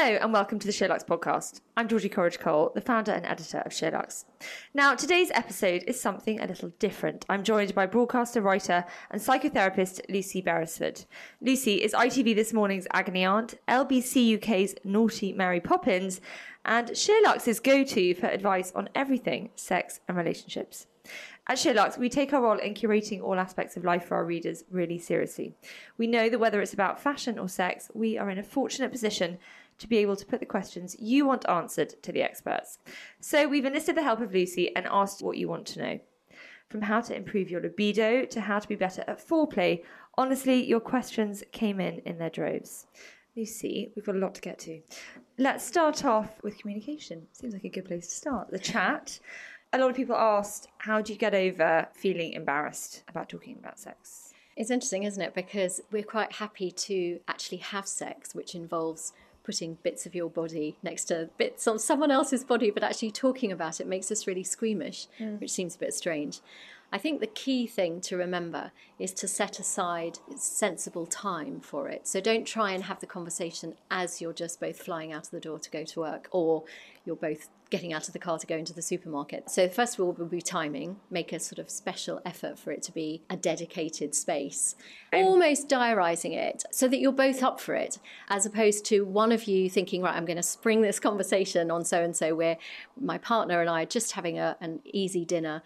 Hello and welcome to the SheerLuxe podcast. I'm Georgie Coleridge Cole, the founder and editor of SheerLuxe. Now, today's episode is something a little different. I'm joined by broadcaster, writer, and psychotherapist Lucy Beresford. Lucy is ITV This Morning's Agony Aunt, LBC UK's Naughty Mary Poppins, and SheerLuxe's go to for advice on everything sex and relationships. At SheerLuxe, we take our role in curating all aspects of life for our readers really seriously. We know that whether it's about fashion or sex, we are in a fortunate position to be able to put the questions you want answered to the experts. So we've enlisted the help of Lucy and asked what you want to know. From how to improve your libido to how to be better at foreplay, honestly, your questions came in in their droves. Lucy, we've got a lot to get to. Let's start off with communication. Seems like a good place to start. The chat. A lot of people asked, how do you get over feeling embarrassed about talking about sex? It's interesting, isn't it? Because we're quite happy to actually have sex, which involves putting bits of your body next to bits on someone else's body, but actually talking about it makes us really squeamish, mm. which seems a bit strange. I think the key thing to remember is to set aside sensible time for it. So don't try and have the conversation as you're just both flying out of the door to go to work or you're both getting out of the car to go into the supermarket. So, first of all, will be timing, make a sort of special effort for it to be a dedicated space, almost diarising it so that you're both up for it, as opposed to one of you thinking, right, I'm going to spring this conversation on so and so, where my partner and I are just having a, an easy dinner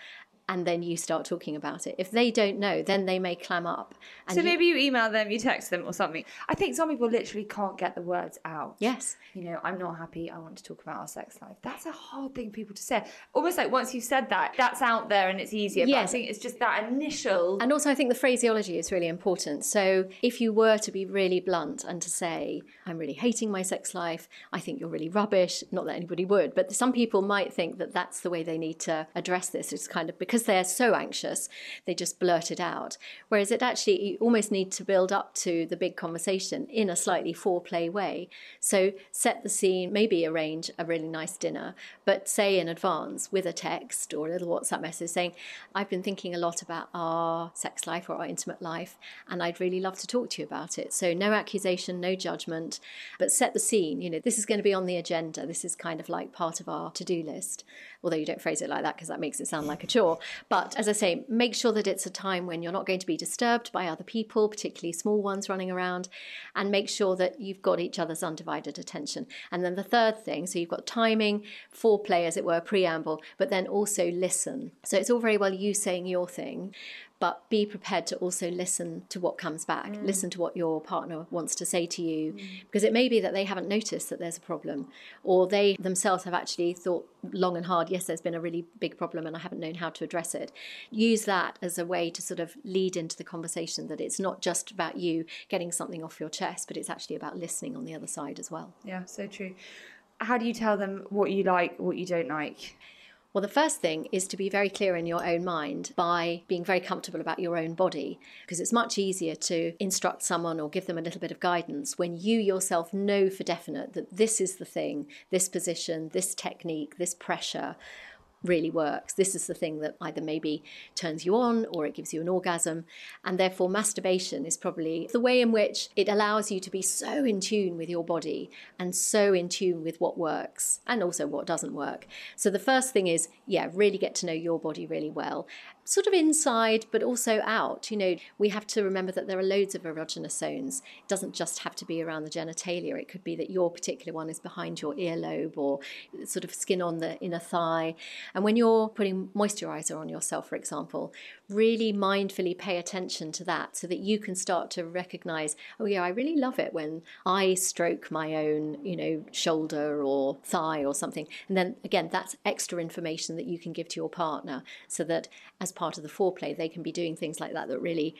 and then you start talking about it. If they don't know, then they may clam up. so you, maybe you email them, you text them or something. I think some people literally can't get the words out. Yes. You know, I'm not happy. I want to talk about our sex life. That's a hard thing for people to say. Almost like once you've said that, that's out there and it's easier. Yes. I think it's just that initial. And also, I think the phraseology is really important. So if you were to be really blunt and to say, I'm really hating my sex life, I think you're really rubbish, not that anybody would, but some people might think that that's the way they need to address this. It's kind of because they're so anxious, they just blurt it out. Whereas it actually, you almost need to build up to the big conversation in a slightly foreplay way. So set the scene, maybe arrange a really nice dinner, but say in advance with a text or a little WhatsApp message saying, I've been thinking a lot about our sex life or our intimate life, and I'd really love to talk to you about it. So no accusation, no judgment, but set the scene. You know, this is going to be on the agenda. This is kind of like part of our to do list although you don't phrase it like that because that makes it sound like a chore. But as I say, make sure that it's a time when you're not going to be disturbed by other people, particularly small ones running around, and make sure that you've got each other's undivided attention. And then the third thing, so you've got timing, foreplay, as it were, preamble, but then also listen. So it's all very well you saying your thing, but be prepared to also listen to what comes back, mm. listen to what your partner wants to say to you, mm. because it may be that they haven't noticed that there's a problem, or they themselves have actually thought long and hard, yes, there's been a really big problem and I haven't known how to address it. Use that as a way to sort of lead into the conversation that it's not just about you getting something off your chest, but it's actually about listening on the other side as well. Yeah, so true. How do you tell them what you like, what you don't like? Well, the first thing is to be very clear in your own mind by being very comfortable about your own body, because it's much easier to instruct someone or give them a little bit of guidance when you yourself know for definite that this is the thing, this position, this technique, this pressure really works. This is the thing that either maybe turns you on or it gives you an orgasm. And therefore, masturbation is probably the way in which it allows you to be so in tune with your body and so in tune with what works and also what doesn't work. So, the first thing is, yeah, really get to know your body really well sort of inside but also out. You know, we have to remember that there are loads of erogenous zones. It doesn't just have to be around the genitalia. It could be that your particular one is behind your earlobe or sort of skin on the inner thigh. And when you're putting moisturizer on yourself, for example, really mindfully pay attention to that so that you can start to recognize, oh yeah, I really love it when I stroke my own, you know, shoulder or thigh or something. And then again, that's extra information that you can give to your partner so that as part of the foreplay. They can be doing things like that that really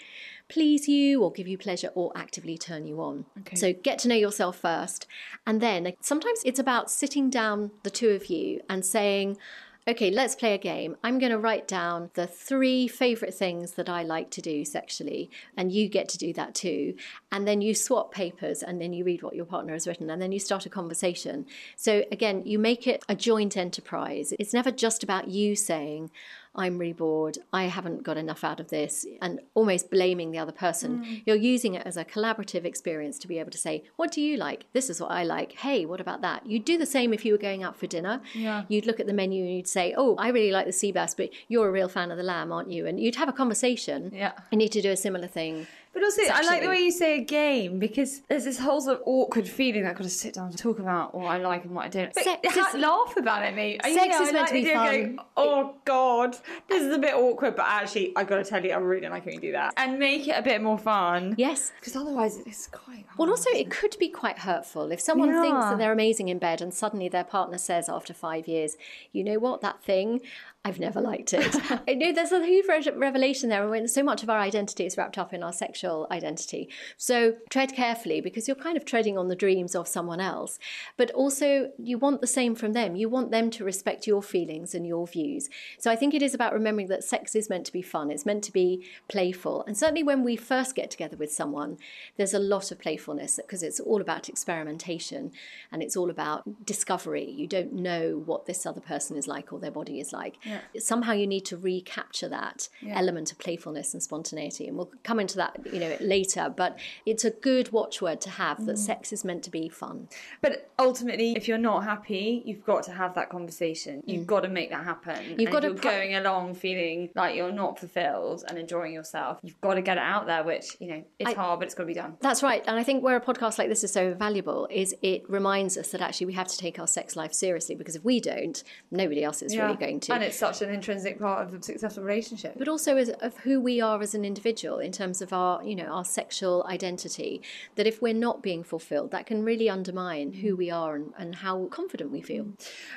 please you or give you pleasure or actively turn you on. Okay. So get to know yourself first. And then sometimes it's about sitting down, the two of you, and saying, okay, let's play a game. I'm going to write down the three favorite things that I like to do sexually, and you get to do that too. And then you swap papers, and then you read what your partner has written, and then you start a conversation. So again, you make it a joint enterprise. It's never just about you saying, I'm really bored, I haven't got enough out of this, and almost blaming the other person. Mm. You're using it as a collaborative experience to be able to say, What do you like? This is what I like. Hey, what about that? You'd do the same if you were going out for dinner. Yeah. You'd look at the menu and you'd say, Oh, I really like the sea bass, but you're a real fan of the lamb, aren't you? And you'd have a conversation. Yeah. I need to do a similar thing but also, I like the way you say a game because there's this whole sort of awkward feeling that I've got to sit down and talk about what I like and what I don't. But sex is, laugh about it, mate. Sex you know, is meant like to be fun. Going, oh God, this is a bit awkward, but actually, I've got to tell you, I really like when you do that and make it a bit more fun. Yes, because otherwise, it's quite. Hard, well, also, it could be quite hurtful if someone yeah. thinks that they're amazing in bed and suddenly their partner says after five years, you know what, that thing I've never liked it. I know there's a huge revelation there when so much of our identity is wrapped up in our sexual identity. So tread carefully because you're kind of treading on the dreams of someone else. But also, you want the same from them. You want them to respect your feelings and your views. So I think it is about remembering that sex is meant to be fun, it's meant to be playful. And certainly when we first get together with someone, there's a lot of playfulness because it's all about experimentation and it's all about discovery. You don't know what this other person is like or their body is like. Yeah yeah. somehow you need to recapture that yeah. element of playfulness and spontaneity. And we'll come into that, you know, later. But it's a good watchword to have that mm. sex is meant to be fun. But ultimately, if you're not happy, you've got to have that conversation. You've mm. got to make that happen. You've and got to be going along feeling like you're not fulfilled and enjoying yourself. You've got to get it out there, which you know it's I, hard, but it's got to be done. That's right. And I think where a podcast like this is so valuable is it reminds us that actually we have to take our sex life seriously because if we don't, nobody else is yeah. really going to. And it's such an intrinsic part of a successful relationship. But also as, of who we are as an individual in terms of our, you know, our sexual identity. That if we're not being fulfilled, that can really undermine who we are and, and how confident we feel.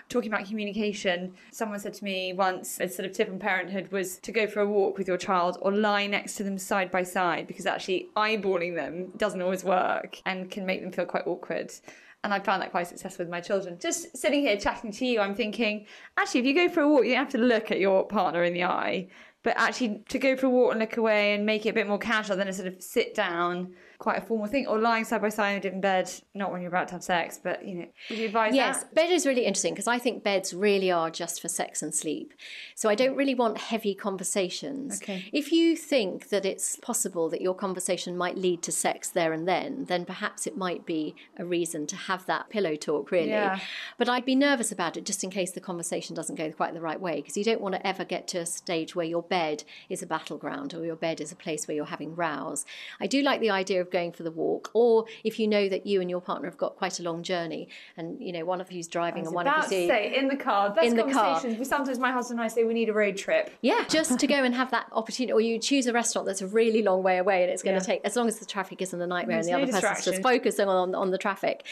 Talking about communication, someone said to me once a sort of tip on parenthood was to go for a walk with your child or lie next to them side by side because actually eyeballing them doesn't always work and can make them feel quite awkward and I found that quite successful with my children. Just sitting here chatting to you, I'm thinking, actually, if you go for a walk, you have to look at your partner in the eye. But actually, to go for a walk and look away and make it a bit more casual than a sort of sit down quite a formal thing, or lying side by side in bed, not when you're about to have sex, but you know, would you advise yes, that? bed is really interesting because I think beds really are just for sex and sleep. So I don't really want heavy conversations. Okay. If you think that it's possible that your conversation might lead to sex there and then, then perhaps it might be a reason to have that pillow talk, really. Yeah. But I'd be nervous about it just in case the conversation doesn't go quite the right way because you don't want to ever get to a stage where your bed is a battleground or your bed is a place where you're having rows. I do like the idea of going for the walk, or if you know that you and your partner have got quite a long journey, and you know one of you's driving and one of you say in the car. In the car. Sometimes my husband and I say we need a road trip. Yeah, just to go and have that opportunity, or you choose a restaurant that's a really long way away, and it's going yeah. to take as long as the traffic isn't a nightmare There's and the no other person's just focusing on on the traffic.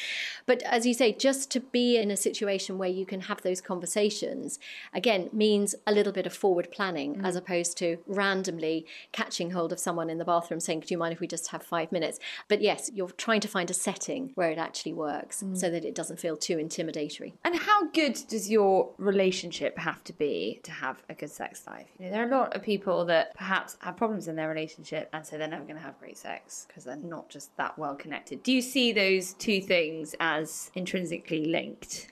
But as you say, just to be in a situation where you can have those conversations again means a little bit of forward planning mm. as opposed to randomly catching hold of someone in the bathroom saying, "Do you mind if we just have five minutes?" But yes, you're trying to find a setting where it actually works mm. so that it doesn't feel too intimidatory. And how good does your relationship have to be to have a good sex life? You know, there are a lot of people that perhaps have problems in their relationship and so they're never going to have great sex because they're not just that well connected. Do you see those two things as intrinsically linked?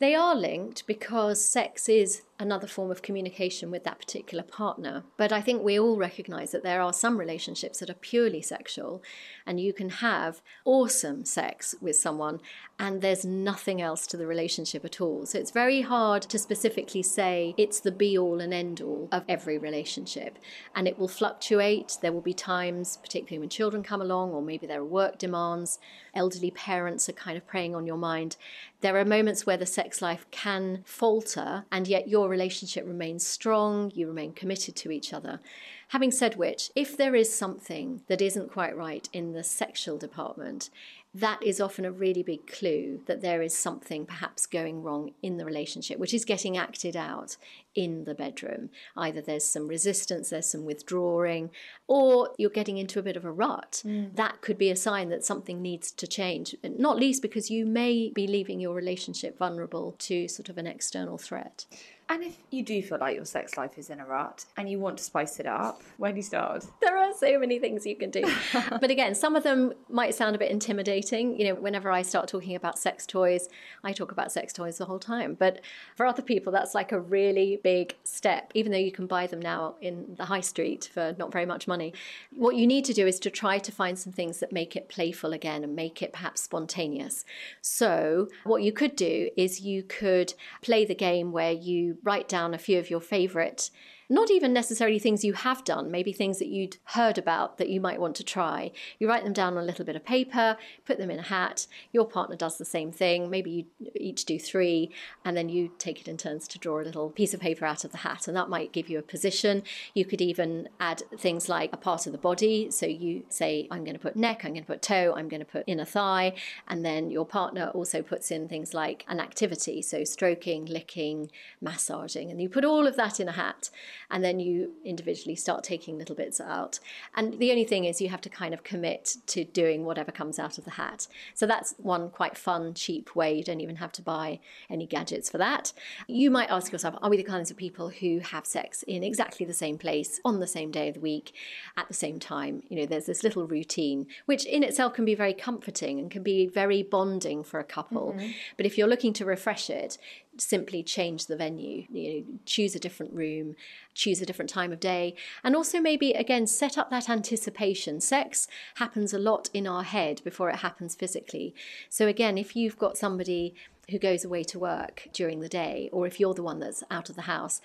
They are linked because sex is another form of communication with that particular partner. But I think we all recognize that there are some relationships that are purely sexual, and you can have awesome sex with someone, and there's nothing else to the relationship at all. So it's very hard to specifically say it's the be all and end all of every relationship. And it will fluctuate. There will be times, particularly when children come along, or maybe there are work demands, elderly parents are kind of preying on your mind. There are moments where the sex life can falter, and yet your relationship remains strong, you remain committed to each other. Having said which, if there is something that isn't quite right in the sexual department, that is often a really big clue that there is something perhaps going wrong in the relationship, which is getting acted out in the bedroom. Either there's some resistance, there's some withdrawing, or you're getting into a bit of a rut. Mm. That could be a sign that something needs to change, not least because you may be leaving your relationship vulnerable to sort of an external threat. And if you do feel like your sex life is in a rut and you want to spice it up, where do you start? There are so many things you can do. but again, some of them might sound a bit intimidating. You know, whenever I start talking about sex toys, I talk about sex toys the whole time. But for other people, that's like a really big step, even though you can buy them now in the high street for not very much money. What you need to do is to try to find some things that make it playful again and make it perhaps spontaneous. So, what you could do is you could play the game where you write down a few of your favorite not even necessarily things you have done, maybe things that you'd heard about that you might want to try. You write them down on a little bit of paper, put them in a hat. Your partner does the same thing. Maybe you each do three, and then you take it in turns to draw a little piece of paper out of the hat, and that might give you a position. You could even add things like a part of the body. So you say, I'm going to put neck, I'm going to put toe, I'm going to put inner thigh, and then your partner also puts in things like an activity. So stroking, licking, massaging, and you put all of that in a hat and then you individually start taking little bits out. And the only thing is you have to kind of commit to doing whatever comes out of the hat. So that's one quite fun, cheap way. You don't even have to buy any gadgets for that. You might ask yourself, are we the kinds of people who have sex in exactly the same place on the same day of the week at the same time? You know, there's this little routine, which in itself can be very comforting and can be very bonding for a couple. Mm-hmm. But if you're looking to refresh it, simply change the venue, you know, choose a different room, choose a different time of day, and also maybe again set up that anticipation. Sex happens a lot in our head before it happens physically. So again, if you've got somebody who goes away to work during the day, or if you're the one that's out of the house,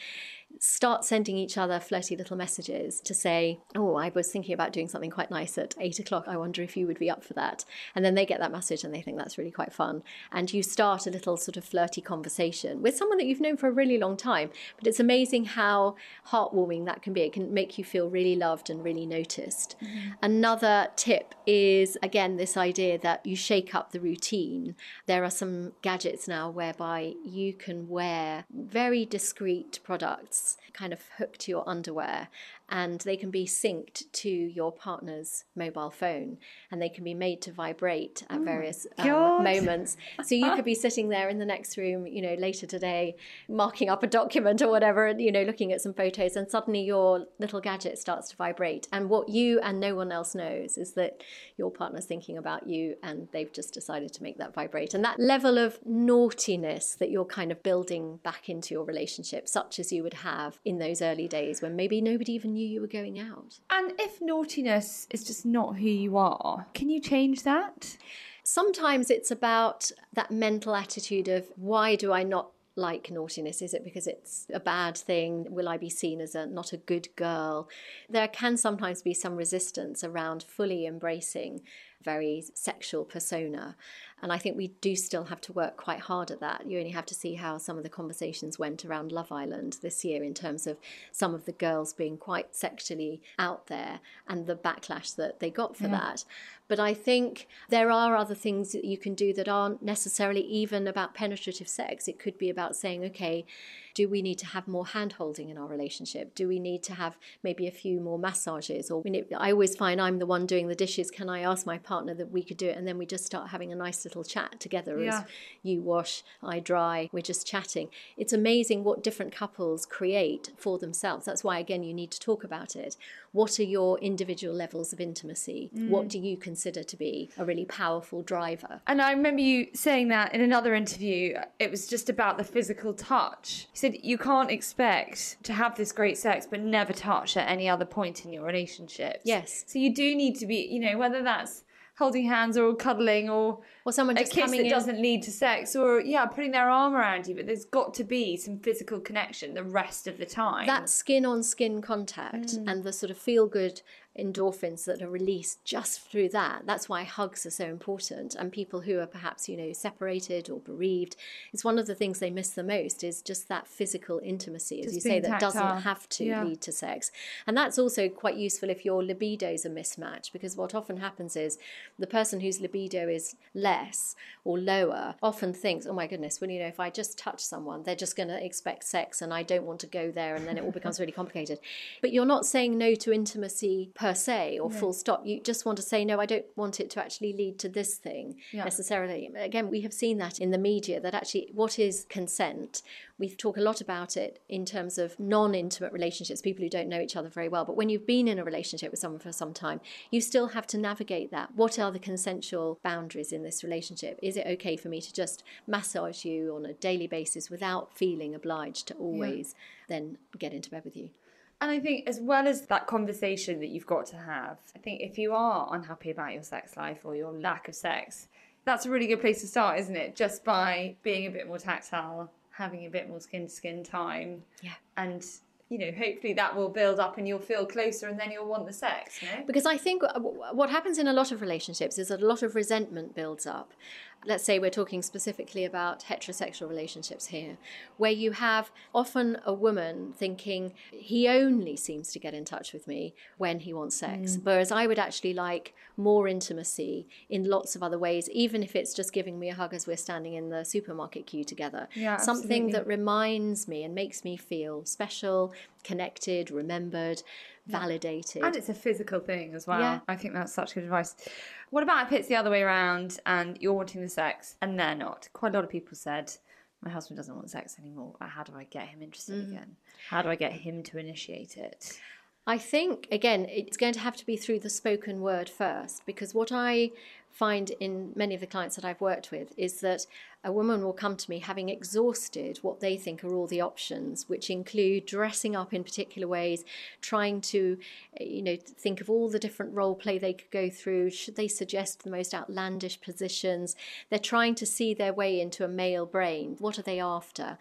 start sending each other flirty little messages to say, Oh, I was thinking about doing something quite nice at eight o'clock. I wonder if you would be up for that. And then they get that message and they think that's really quite fun. And you start a little sort of flirty conversation with someone that you've known for a really long time. But it's amazing how heartwarming that can be. It can make you feel really loved and really noticed. Mm-hmm. Another tip is, again, this idea that you shake up the routine. There are some gadgets now whereby you can wear very discreet products kind of hooked to your underwear and they can be synced to your partner's mobile phone and they can be made to vibrate at oh various um, moments. So you could be sitting there in the next room, you know, later today, marking up a document or whatever, and, you know, looking at some photos, and suddenly your little gadget starts to vibrate. And what you and no one else knows is that your partner's thinking about you and they've just decided to make that vibrate. And that level of naughtiness that you're kind of building back into your relationship, such as you would have in those early days when maybe nobody even knew you were going out. And if naughtiness is just not who you are, can you change that? Sometimes it's about that mental attitude of why do I not like naughtiness? Is it because it's a bad thing? Will I be seen as a not a good girl? There can sometimes be some resistance around fully embracing very sexual persona. And I think we do still have to work quite hard at that. You only have to see how some of the conversations went around Love Island this year in terms of some of the girls being quite sexually out there and the backlash that they got for yeah. that. But I think there are other things that you can do that aren't necessarily even about penetrative sex. It could be about saying, okay, do we need to have more hand holding in our relationship? Do we need to have maybe a few more massages? Or I always find I'm the one doing the dishes. Can I ask my partner that we could do it? And then we just start having a nice little chat together yeah. as you wash, I dry, we're just chatting. It's amazing what different couples create for themselves. That's why, again, you need to talk about it. What are your individual levels of intimacy? Mm. What do you consider to be a really powerful driver? And I remember you saying that in another interview. It was just about the physical touch. You said you can't expect to have this great sex but never touch at any other point in your relationship. Yes. So you do need to be, you know, whether that's holding hands or cuddling or or someone just a kiss that in. doesn't lead to sex or yeah putting their arm around you but there's got to be some physical connection the rest of the time that skin on skin contact mm. and the sort of feel good endorphins that are released just through that. That's why hugs are so important. And people who are perhaps, you know, separated or bereaved, it's one of the things they miss the most is just that physical intimacy, as Just you say, that tactile. doesn't have to Yeah. lead to sex. And that's also quite useful if your libido is a mismatch, because what often happens is the person whose libido is less or lower often thinks, oh my goodness, well, you know, if I just touch someone, they're just going to expect sex and I don't want to go there and then it all becomes really complicated. But you're not saying no to intimacy per se or full stop. You just want to say, no, I don't want it to actually lead to this thing Yeah. necessarily. Again, we have seen that in the media that actually what is consent? We talk a lot about it in terms of non intimate relationships, people who don't know each other very well. But when you've been in a relationship with someone for some time, you still have to navigate that. What are the consensual boundaries in this relationship? Is it okay for me to just massage you on a daily basis without feeling obliged to always then get into bed with you? And I think, as well as that conversation that you've got to have, I think if you are unhappy about your sex life or your lack of sex, that's a really good place to start, isn't it? Just by being a bit more tactile, having a bit more skin to skin time. Yeah. And, you know, hopefully that will build up and you'll feel closer and then you'll want the sex, you know? Because I think what happens in a lot of relationships is that a lot of resentment builds up. Let's say we're talking specifically about heterosexual relationships here, where you have often a woman thinking, he only seems to get in touch with me when he wants sex. Mm. Whereas I would actually like more intimacy in lots of other ways, even if it's just giving me a hug as we're standing in the supermarket queue together. Yeah, Something absolutely. that reminds me and makes me feel special, connected, remembered, validated. And it's a physical thing as well. Yeah. I think that's such good advice. What about if it's the other way around and you're wanting the sex and they're not? Quite a lot of people said, My husband doesn't want sex anymore. How do I get him interested mm. again? How do I get him to initiate it? I think, again, it's going to have to be through the spoken word first, because what I find in many of the clients that I've worked with is that a woman will come to me having exhausted what they think are all the options, which include dressing up in particular ways, trying to, you know, think of all the different role play they could go through. Should they suggest the most outlandish positions? They're trying to see their way into a male brain. What are they after?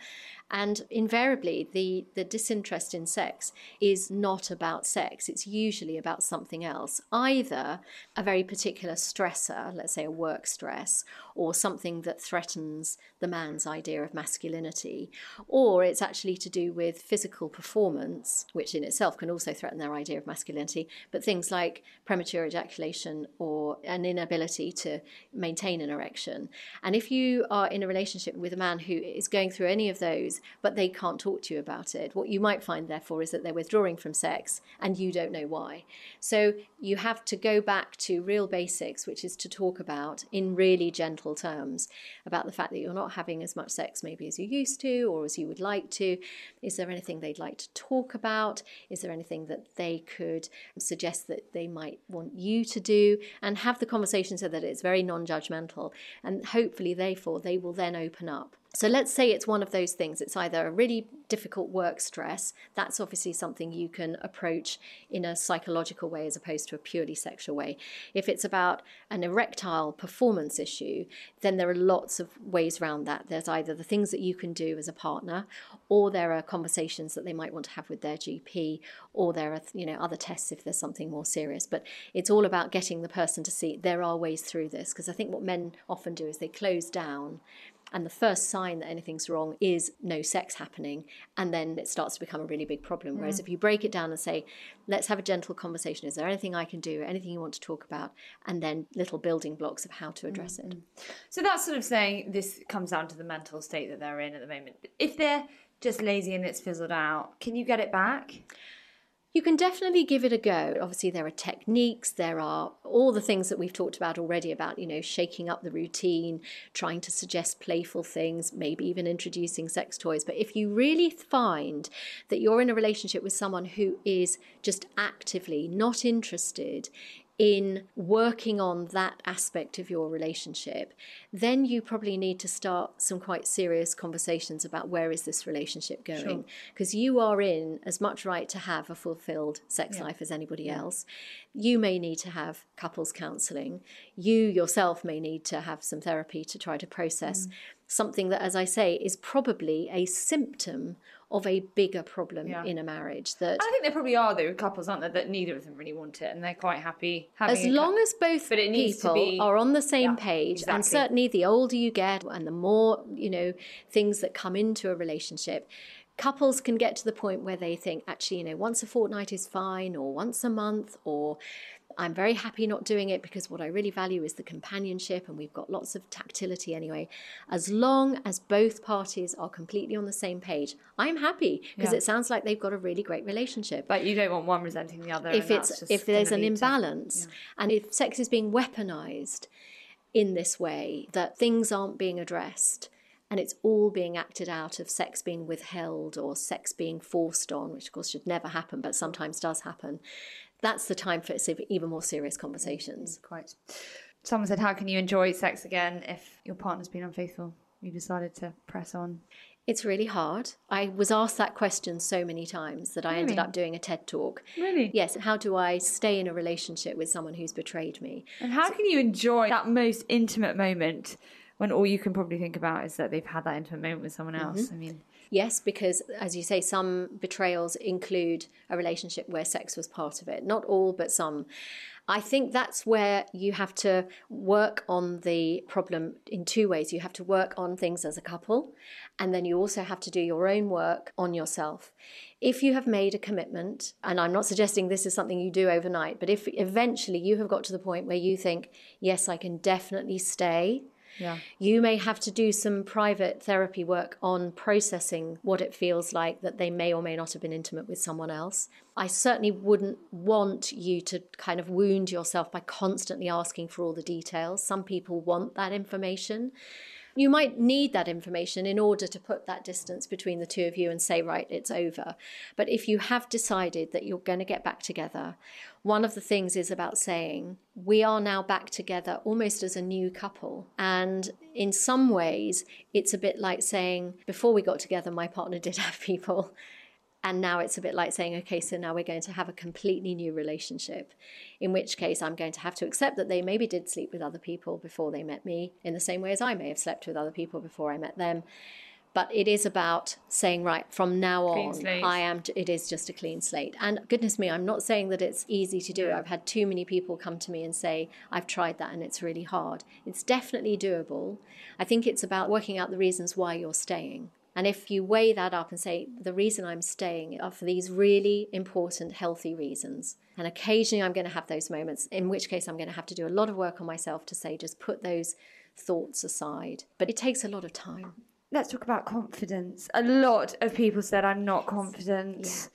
And invariably, the, the disinterest in sex is not about sex. It's usually about something else, either a very particular stressor, let's say a work stress, or something that threatens the man's idea of masculinity, or it's actually to do with physical performance, which in itself can also threaten their idea of masculinity, but things like premature ejaculation or an inability to maintain an erection. And if you are in a relationship with a man who is going through any of those, but they can't talk to you about it, what you might find, therefore, is that they're withdrawing from sex and you don't know why. So you have to go back to real basics, which is to talk about in really gentle terms about the fact that you're not having as much sex maybe as you used to or as you would like to. Is there anything they'd like to talk about? Is there anything that they could suggest that they might want you to do? And have the conversation so that it's very non judgmental. And hopefully, therefore, they will then open up. So let's say it's one of those things. It's either a really difficult work stress. That's obviously something you can approach in a psychological way as opposed to a purely sexual way. If it's about an erectile performance issue, then there are lots of ways around that. There's either the things that you can do as a partner, or there are conversations that they might want to have with their GP, or there are you know other tests if there's something more serious. But it's all about getting the person to see there are ways through this because I think what men often do is they close down and the first sign that anything's wrong is no sex happening and then it starts to become a really big problem. Whereas mm. if you break it down and say let's have a gentle conversation. Is there anything i can do? Anything you want to talk about? And then little building blocks of how to address it. Mm-hmm. So that's sort of saying this comes down to the mental state that they're in at the moment. If they're just lazy and it's fizzled out, can you get it back? You can definitely give it a go. Obviously, there are techniques, there are all the things that we've talked about already about, you know, shaking up the routine, trying to suggest playful things, maybe even introducing sex toys. But if you really find that you're in a relationship with someone who is just actively not interested in working on that aspect of your relationship, then you probably need to start some quite serious conversations about where is this relationship going. Because you are in as much right to have a fulfilled sex life as anybody else. You may need to have couples counseling. You yourself may need to have some therapy to try to process mm. something that, as I say, is probably a symptom of a bigger problem Yeah. in a marriage. That I think there probably are though couples, aren't there, that neither of them really want it and they're quite happy having as long as both But it needs to people be- are on the same Yeah, page and certainly the older you get and the more you know things that come into a relationship couples can get to the point where they think actually you know once a fortnight is fine or once a month or I'm very happy not doing it because what I really value is the companionship and we've got lots of tactility anyway. As long as both parties are completely on the same page, I'm happy because Yeah. it sounds like they've got a really great relationship But you don't want one resenting the other. if it's if there's an lead to- imbalance and if sex is being weaponized in this way that things aren't being addressed and it's all being acted out of sex being withheld or sex being forced on which of course should never happen but sometimes does happen that's the time for even more serious conversations Quite. Someone said, "How can you enjoy sex again if your partner's been unfaithful?" You decided to press on. it's really hard i was asked that question so many times that i ended up doing a ted talk Really? yes how do i stay in a relationship with someone who's betrayed me And how can you enjoy that most intimate moment when all you can probably think about is that they've had that intimate moment with someone mm-hmm. else? I mean, Yes, because as you say, some betrayals include a relationship where sex was part of it. Not all, but some. I think that's where you have to work on the problem in two ways. You have to work on things as a couple, and then you also have to do your own work on yourself. If you have made a commitment, and I'm not suggesting this is something you do overnight, but if eventually you have got to the point where you think, yes, I can definitely stay, you may have to do some private therapy work on processing what it feels like that they may or may not have been intimate with someone else. I certainly wouldn't want you to kind of wound yourself by constantly asking for all the details. Some people want that information. You might need that information in order to put that distance between the two of you and say, right, it's over. But if you have decided that you're going to get back together, one of the things is about saying, we are now back together almost as a new couple. And in some ways, it's a bit like saying, before we got together, my partner did have people. And now it's a bit like saying, okay, so now we're going to have a completely new relationship. In which case, I'm going to have to accept that they maybe did sleep with other people before they met me, in the same way as I may have slept with other people before I met them. But it is about saying, right, from now on. I am, it is just a clean slate. And goodness me, I'm not saying that it's easy to do. I've had too many people come to me and say, I've tried that and it's really hard. It's definitely doable. I think it's about working out the reasons why you're staying. And if you weigh that up and say, the reason I'm staying are for these really important, healthy reasons. And occasionally I'm going to have those moments, in which case I'm going to have to do a lot of work on myself to say, just put those thoughts aside. But it takes a lot of time. Let's talk about confidence. A lot of people said I'm not confident,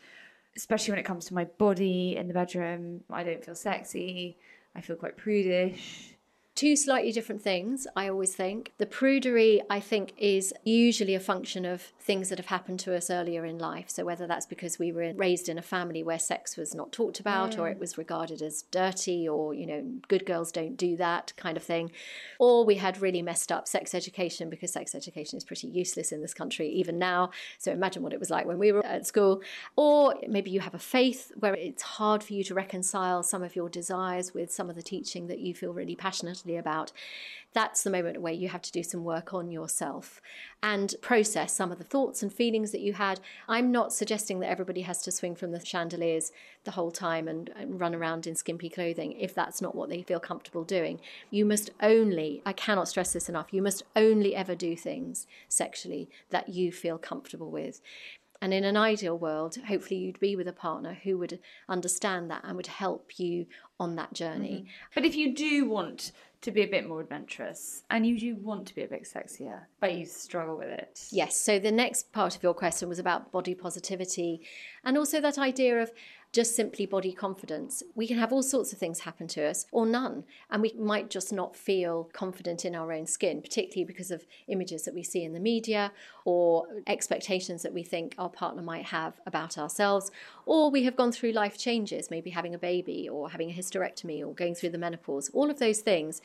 especially when it comes to my body in the bedroom. I don't feel sexy. I feel quite prudish. Two slightly different things, I always think. The prudery, I think, is usually a function of things that have happened to us earlier in life. So, whether that's because we were raised in a family where sex was not talked about, or mm. it was regarded as dirty, or, you know, good girls don't do that kind of thing, or we had really messed up sex education because sex education is pretty useless in this country even now. So, imagine what it was like when we were at school. Or maybe you have a faith where it's hard for you to reconcile some of your desires with some of the teaching that you feel really about, that's the moment where you have to do some work on yourself and process some of the thoughts and feelings that you had. I'm not suggesting that everybody has to swing from the chandeliers the whole time and, and run around in skimpy clothing if that's not what they feel comfortable doing. You must only, I cannot stress this enough, you must only ever do things sexually that you feel comfortable with. And in an ideal world, hopefully you'd be with a partner who would understand that and would help you on that journey. Mm-hmm. But if you do want to be a bit more adventurous and you do want to be a bit sexier, but you struggle with it. Yes. So the next part of your question was about body positivity and also that idea of just simply body confidence. We can have all sorts of things happen to us or none. And we might just not feel confident in our own skin, particularly because of images that we see in the media or expectations that we think our partner might have about ourselves. Or we have gone through life changes, maybe having a baby or having a hysterectomy or going through the menopause. All of those things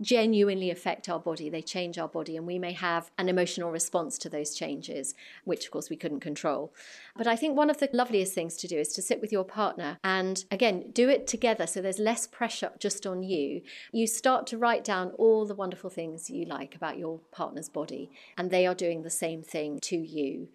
genuinely affect our body. They change our body, and we may have an emotional response to those changes, which of course we couldn't control. But I think one of the loveliest things to do is to sit with your partner and again do it together so there's less pressure just on you. You start to write down all the wonderful things you like about your partner's body, and they are doing the same thing to you.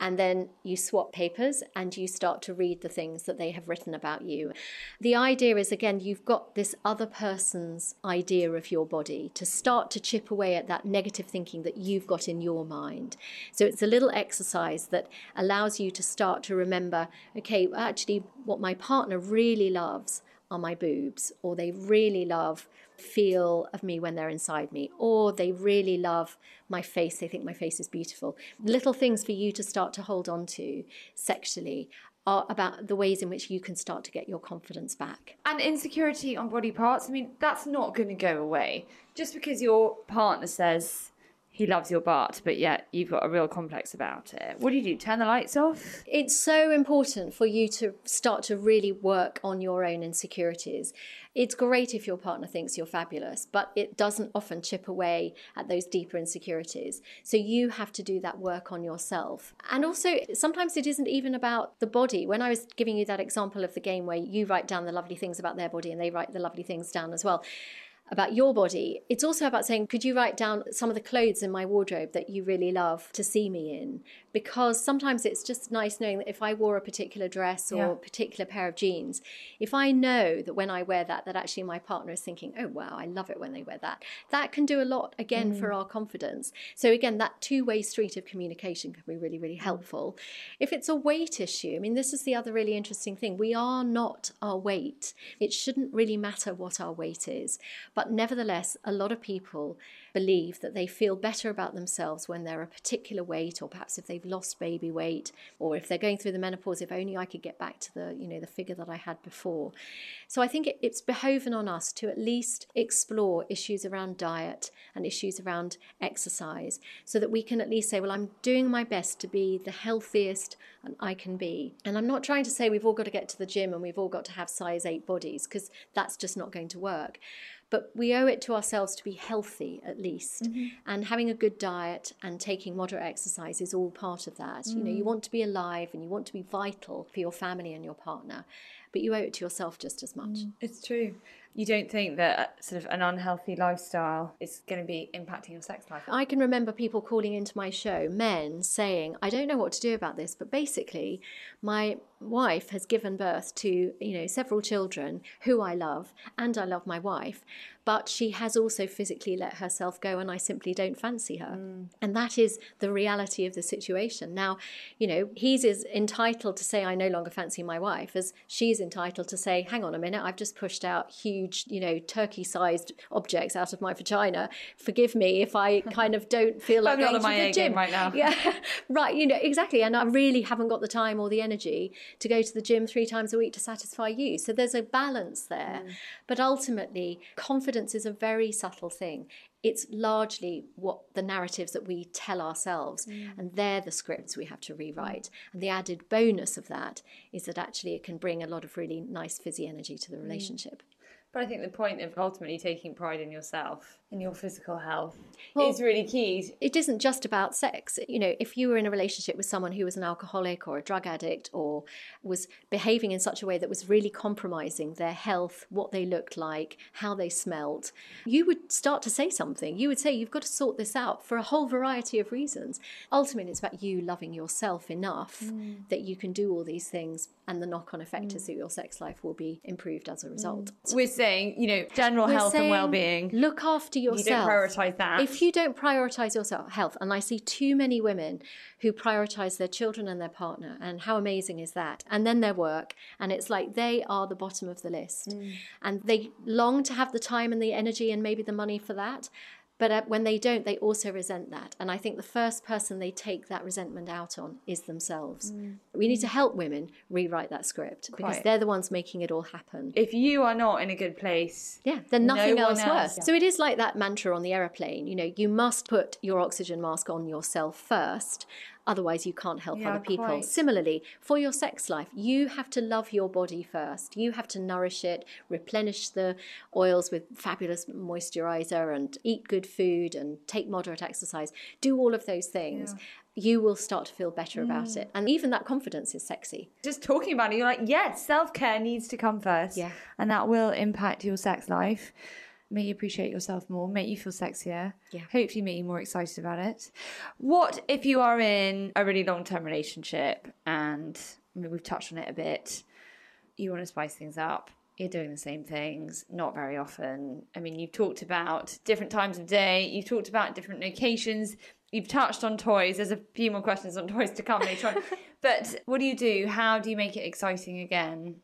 And then you swap papers and you start to read the things that they have written about you. The idea is again, you've got this other person's idea of your body to start to chip away at that negative thinking that you've got in your mind. So it's a little exercise that allows you to start to remember okay, actually, what my partner really loves are my boobs, or they really love feel of me when they're inside me, or they really love my face, they think my face is beautiful. Little things for you to start to hold on to sexually are about the ways in which you can start to get your confidence back. And insecurity on body parts, I mean, that's not going to go away. Just because your partner says, he loves your butt, but yet you've got a real complex about it. What do you do? Turn the lights off? It's so important for you to start to really work on your own insecurities. It's great if your partner thinks you're fabulous, but it doesn't often chip away at those deeper insecurities. So you have to do that work on yourself. And also, sometimes it isn't even about the body. When I was giving you that example of the game where you write down the lovely things about their body and they write the lovely things down as well about your body. It's also about saying, could you write down some of the clothes in my wardrobe that you really love to see me in? Because sometimes it's just nice knowing that if I wore a particular dress or yeah. a particular pair of jeans, if I know that when I wear that, that actually my partner is thinking, oh, wow, I love it when they wear that, that can do a lot again mm. for our confidence. So, again, that two way street of communication can be really, really helpful. If it's a weight issue, I mean, this is the other really interesting thing. We are not our weight. It shouldn't really matter what our weight is but nevertheless, a lot of people believe that they feel better about themselves when they're a particular weight, or perhaps if they've lost baby weight, or if they're going through the menopause, if only I could get back to the, you know, the figure that I had before. So I think it, it's behoven on us to at least explore issues around diet and issues around exercise so that we can at least say, well, I'm doing my best to be the healthiest I can be. And I'm not trying to say we've all got to get to the gym and we've all got to have size 8 bodies because that's just not going to work but we owe it to ourselves to be healthy at least. Mm-hmm. And having a good diet and taking moderate exercise is all part of that. Mm. You know, you mm. want to be alive and you want to be vital for your family and your partner, but you owe it to yourself just as much. Mm. It's true you don't think that uh, sort of an unhealthy lifestyle is going to be impacting your sex life? I can remember people calling into my show, men saying, I don't know what to do about this, but basically, my wife has given birth to, you know, several children who I love, and I love my wife, but she has also physically let herself go, and I simply don't fancy her. Mm. And that is the reality of the situation. Now, you know, he's as entitled to say, I no longer fancy my wife, as she's entitled to say, hang on a minute, I've just pushed out huge, you know, turkey sized objects out of my vagina. Forgive me if I kind of don't feel like going to the gym right now. Yeah, right, you know, exactly. And I really haven't got the time or the energy to go to the gym three times a week to satisfy you. So there's a balance there. Mm. But ultimately, confidence is a very subtle thing. It's largely what the narratives that we tell ourselves, mm. and they're the scripts we have to rewrite. And the added bonus of that is that actually it can bring a lot of really nice fizzy energy to the mm. relationship. But I think the point of ultimately taking pride in yourself, in your physical health, well, is really key. It isn't just about sex. You know, if you were in a relationship with someone who was an alcoholic or a drug addict or was behaving in such a way that was really compromising their health, what they looked like, how they smelt, you would start to say something. You would say, You've got to sort this out for a whole variety of reasons. Ultimately, it's about you loving yourself enough mm. that you can do all these things, and the knock on effect mm. is that your sex life will be improved as a result. Mm. We're saying, you know, general We're health and well-being. Look after yourself. You don't prioritize that. If you don't prioritize yourself health, and I see too many women who prioritize their children and their partner, and how amazing is that? And then their work, and it's like they are the bottom of the list, mm. and they long to have the time and the energy and maybe the money for that. But uh, when they don't, they also resent that. And I think the first person they take that resentment out on is themselves. Mm. We need to help women rewrite that script Quite. because they're the ones making it all happen. If you are not in a good place, yeah, then nothing no else, else works. Yeah. So it is like that mantra on the aeroplane. You know, you must put your oxygen mask on yourself first Otherwise, you can't help yeah, other people. Quite. Similarly, for your sex life, you have to love your body first. You have to nourish it, replenish the oils with fabulous moisturizer, and eat good food and take moderate exercise. Do all of those things. Yeah you will start to feel better about mm. it. And even that confidence is sexy. Just talking about it, you're like, yes, self care needs to come first. Yeah. And that will impact your sex life. Make you appreciate yourself more, make you feel sexier. Yeah. Hopefully, make you more excited about it. What if you are in a really long term relationship and I mean, we've touched on it a bit? You want to spice things up. You're doing the same things, not very often. I mean, you've talked about different times of day, you've talked about different locations, you've touched on toys. There's a few more questions on toys to come later on. But what do you do? How do you make it exciting again?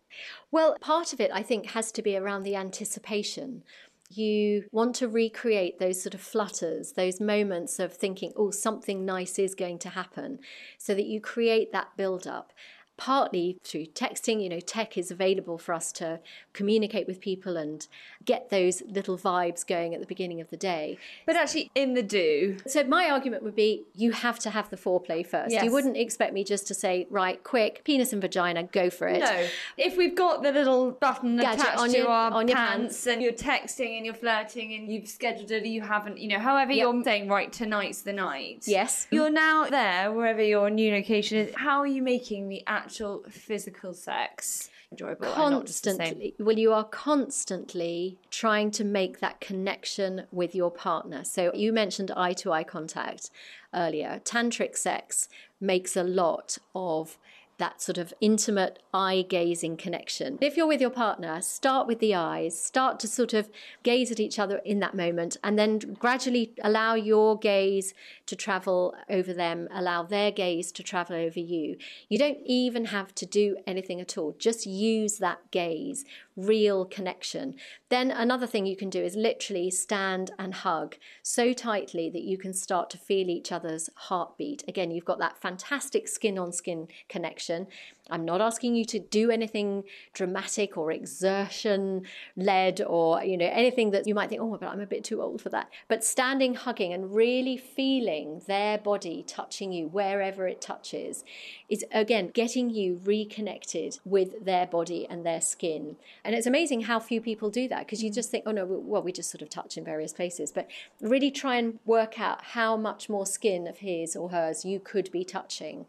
Well, part of it, I think, has to be around the anticipation. You want to recreate those sort of flutters, those moments of thinking, oh, something nice is going to happen, so that you create that build up partly through texting. You know, tech is available for us to communicate with people and get those little vibes going at the beginning of the day. But actually, in the do. So, my argument would be you have to have the foreplay first. Yes. You wouldn't expect me just to say, right, quick, penis and vagina, go for it. No. If we've got the little button Gadget attached on to your- our on your pants, pants. and you're texting and you're flirting and you've scheduled it, you haven't, you know, however you're saying, right, tonight's the night. Yes. You're now there, wherever your new location is. How are you making the actual physical sex. Enjoyable? constantly. Well you are constantly trying to make that connection with your partner. So you mentioned eye to eye contact earlier. Tantric sex makes a lot of that sort of intimate eye gazing connection. If you're with your partner, start with the eyes, start to sort of gaze at each other in that moment, and then gradually allow your gaze to travel over them, allow their gaze to travel over you. You don't even have to do anything at all, just use that gaze, real connection. Then another thing you can do is literally stand and hug so tightly that you can start to feel each other's heartbeat. Again, you've got that fantastic skin on skin connection. I'm not asking you to do anything dramatic or exertion led or you know anything that you might think oh but I'm a bit too old for that. But standing hugging and really feeling their body touching you wherever it touches is again getting you reconnected with their body and their skin. And it's amazing how few people do that because you mm. just think, oh no, well, we just sort of touch in various places. But really try and work out how much more skin of his or hers you could be touching.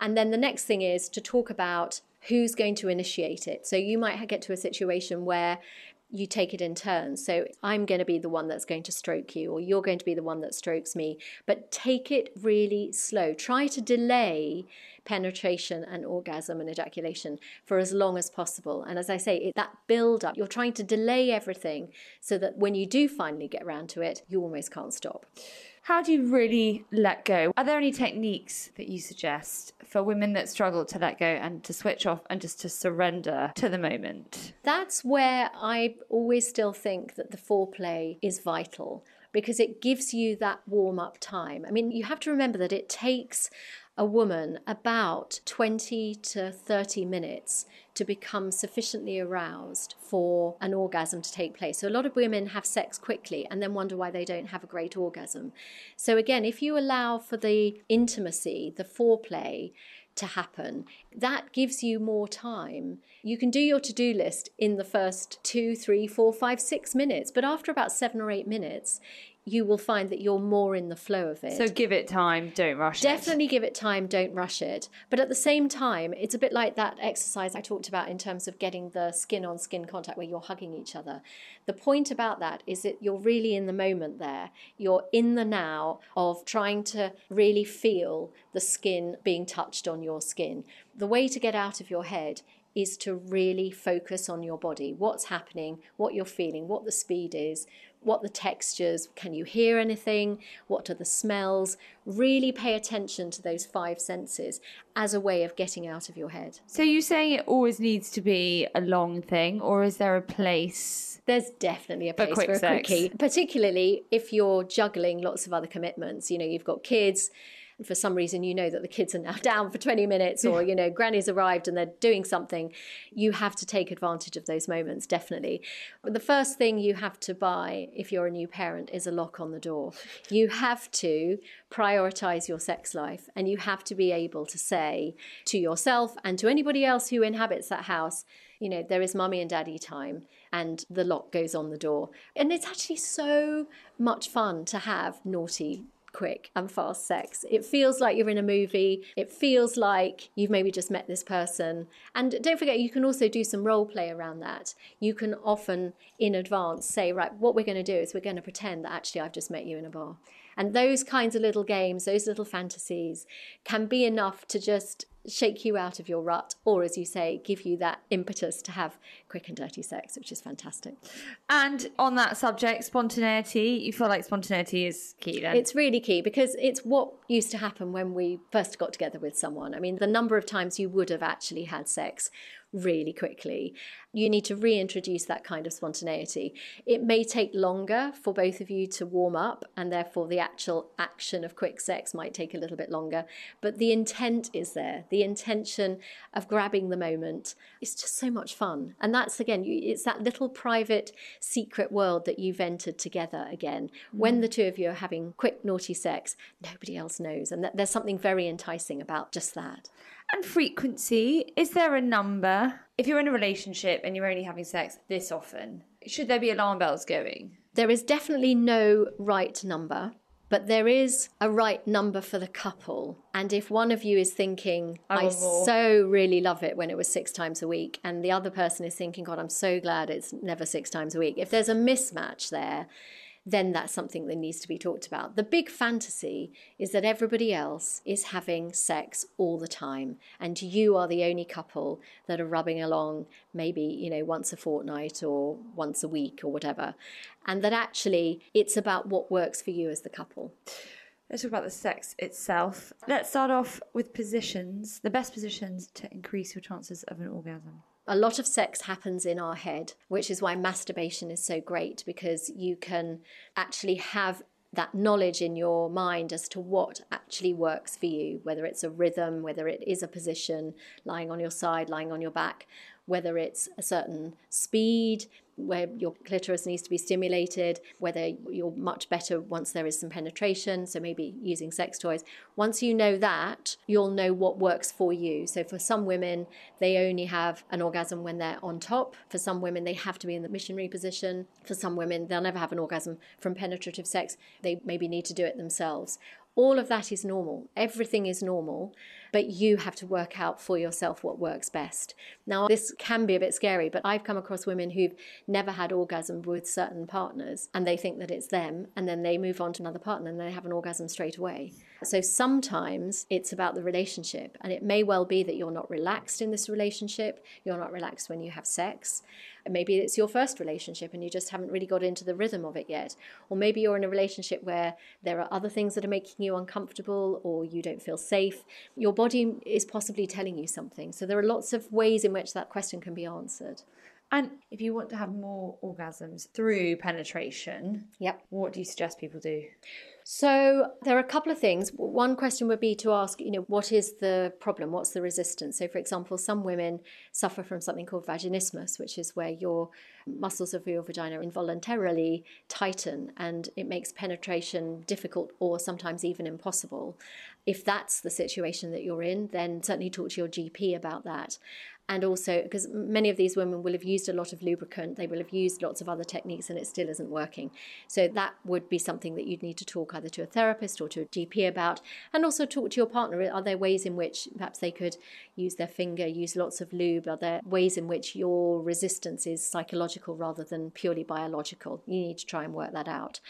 And then the next thing is to talk about who's going to initiate it. So you might get to a situation where you take it in turns. So I'm going to be the one that's going to stroke you, or you're going to be the one that strokes me. But take it really slow. Try to delay penetration and orgasm and ejaculation for as long as possible. And as I say, it, that build up, you're trying to delay everything so that when you do finally get around to it, you almost can't stop. How do you really let go? Are there any techniques that you suggest for women that struggle to let go and to switch off and just to surrender to the moment? That's where I always still think that the foreplay is vital because it gives you that warm up time. I mean, you have to remember that it takes a woman about 20 to 30 minutes to become sufficiently aroused for an orgasm to take place. So, a lot of women have sex quickly and then wonder why they don't have a great orgasm. So, again, if you allow for the intimacy, the foreplay, to happen. That gives you more time. You can do your to do list in the first two, three, four, five, six minutes, but after about seven or eight minutes, you will find that you're more in the flow of it. So give it time, don't rush it. Definitely give it time, don't rush it. But at the same time, it's a bit like that exercise I talked about in terms of getting the skin on skin contact where you're hugging each other. The point about that is that you're really in the moment there. You're in the now of trying to really feel the skin being touched on your skin. The way to get out of your head is to really focus on your body, what's happening, what you're feeling, what the speed is, what the textures, can you hear anything, what are the smells. Really pay attention to those five senses as a way of getting out of your head. So you're saying it always needs to be a long thing, or is there a place? There's definitely a For place quick for a sex. quickie, particularly if you're juggling lots of other commitments. You know, you've got kids, and for some reason you know that the kids are now down for 20 minutes, or you know, granny's arrived and they're doing something. You have to take advantage of those moments, definitely. But the first thing you have to buy if you're a new parent is a lock on the door. You have to prioritize your sex life, and you have to be able to say to yourself and to anybody else who inhabits that house, you know, there is mummy and daddy time, and the lock goes on the door. And it's actually so much fun to have naughty quick and fast sex. It feels like you're in a movie. It feels like you've maybe just met this person. And don't forget, you can also do some role play around that. You can often, in advance, say, right, what we're going to do is we're going to pretend that actually I've just met you in a bar. And those kinds of little games, those little fantasies can be enough to just shake you out of your rut, or as you say, give you that impetus to have quick and dirty sex, which is fantastic. And on that subject, spontaneity, you feel like spontaneity is key then? It's really key because it's what used to happen when we first got together with someone. I mean, the number of times you would have actually had sex really quickly. You need to reintroduce that kind of spontaneity. It may take longer for both of you to warm up, and therefore the actual action of quick sex might take a little bit longer. But the intent is there. The intention of grabbing the moment. It's just so much fun. And that's again, it's that little private secret world that you've entered together again. Mm. When the two of you are having quick, naughty sex, nobody else knows. And there's something very enticing about just that. And frequency, is there a number? If you're in a relationship and you're only having sex this often, should there be alarm bells going? There is definitely no right number, but there is a right number for the couple. And if one of you is thinking, I, I so really love it when it was six times a week, and the other person is thinking, God, I'm so glad it's never six times a week, if there's a mismatch there, then that's something that needs to be talked about. The big fantasy is that everybody else is having sex all the time, and you are the only couple that are rubbing along maybe, you know, once a fortnight or once a week or whatever. And that actually it's about what works for you as the couple. Let's talk about the sex itself. Let's start off with positions, the best positions to increase your chances of an orgasm a lot of sex happens in our head, which is why masturbation is so great because you can actually have that knowledge in your mind as to what actually works for you, whether it's a rhythm, whether it is a position, lying on your side, lying on your back, whether it's a certain speed, where your clitoris needs to be stimulated, whether you're much better once there is some penetration, so maybe using sex toys. Once you know that, you'll know what works for you. So for some women, they only have an orgasm when they're on top. For some women, they have to be in the missionary position. For some women, they'll never have an orgasm from penetrative sex. They maybe need to do it themselves. All of that is normal. Everything is normal but you have to work out for yourself what works best. Now, this can be a bit scary, but I've come across women who've never had orgasm with certain partners and they think that it's them, and then they move on to another partner and they have an orgasm straight away. So sometimes it's about the relationship, and it may well be that you're not relaxed in this relationship, you're not relaxed when you have sex. Maybe it's your first relationship and you just haven't really got into the rhythm of it yet. Or maybe you're in a relationship where there are other things that are making you uncomfortable or you don't feel safe. Your body is possibly telling you something. So there are lots of ways in which that question can be answered. And if you want to have more orgasms through penetration, yep. what do you suggest people do? So there are a couple of things. One question would be to ask, you know, what is the problem? What's the resistance? So, for example, some women suffer from something called vaginismus, which is where your muscles of your vagina involuntarily tighten and it makes penetration difficult or sometimes even impossible. If that's the situation that you're in, then certainly talk to your GP about that and also because many of these women will have used a lot of lubricant, they will have used lots of other techniques, and it still isn't working. So that would be something that you'd need to talk either to a therapist or to a GP about, and also talk to your partner. Are there ways in which perhaps they could use their finger, use lots of lube? Are there ways in which your resistance is psychological rather than purely biological? You need to try and work that out.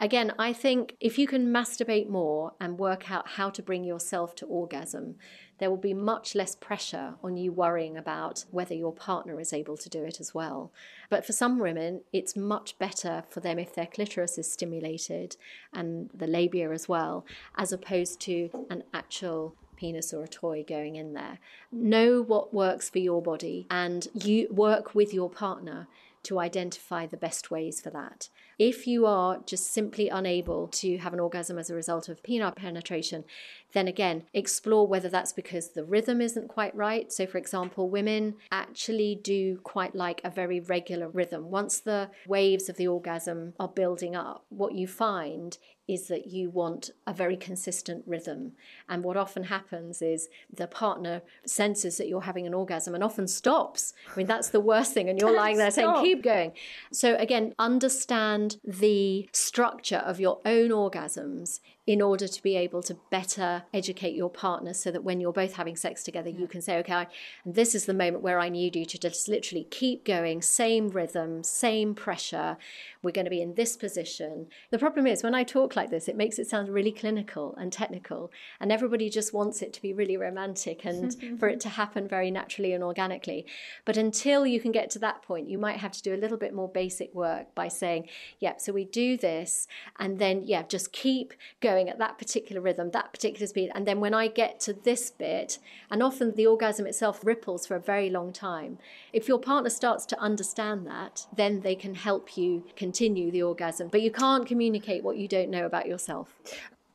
Again, I think if you can masturbate more and work out how to bring yourself to orgasm, there will be much less pressure on you worrying about whether your partner is able to do it as well. But for some women, it's much better for them if their clitoris is stimulated and the labia as well, as opposed to an actual penis or a toy going in there. Know what works for your body and you work with your partner to identify the best ways for that. If you are just simply unable to have an orgasm as a result of penile penetration, then again, explore whether that's because the rhythm isn't quite right. So, for example, women actually do quite like a very regular rhythm. Once the waves of the orgasm are building up, what you find is that you want a very consistent rhythm. And what often happens is the partner senses that you're having an orgasm and often stops. I mean, that's the worst thing. And you're lying there saying, keep going. So, again, understand the structure of your own orgasms in order to be able to better educate your partner so that when you're both having sex together, you can say, okay, and this is the moment where I need you to just literally keep going, same rhythm, same pressure. We're going to be in this position. The problem is when I talk like this, it makes it sound really clinical and technical, and everybody just wants it to be really romantic and for it to happen very naturally and organically. But until you can get to that point, you might have to do a little bit more basic work by saying, yeah, so we do this, and then, yeah, just keep going going at that particular rhythm, that particular speed. And then when I get to this bit, and often the orgasm itself ripples for a very long time, if your partner starts to understand that, then they can help you continue the orgasm. But you can't communicate what you don't know about yourself.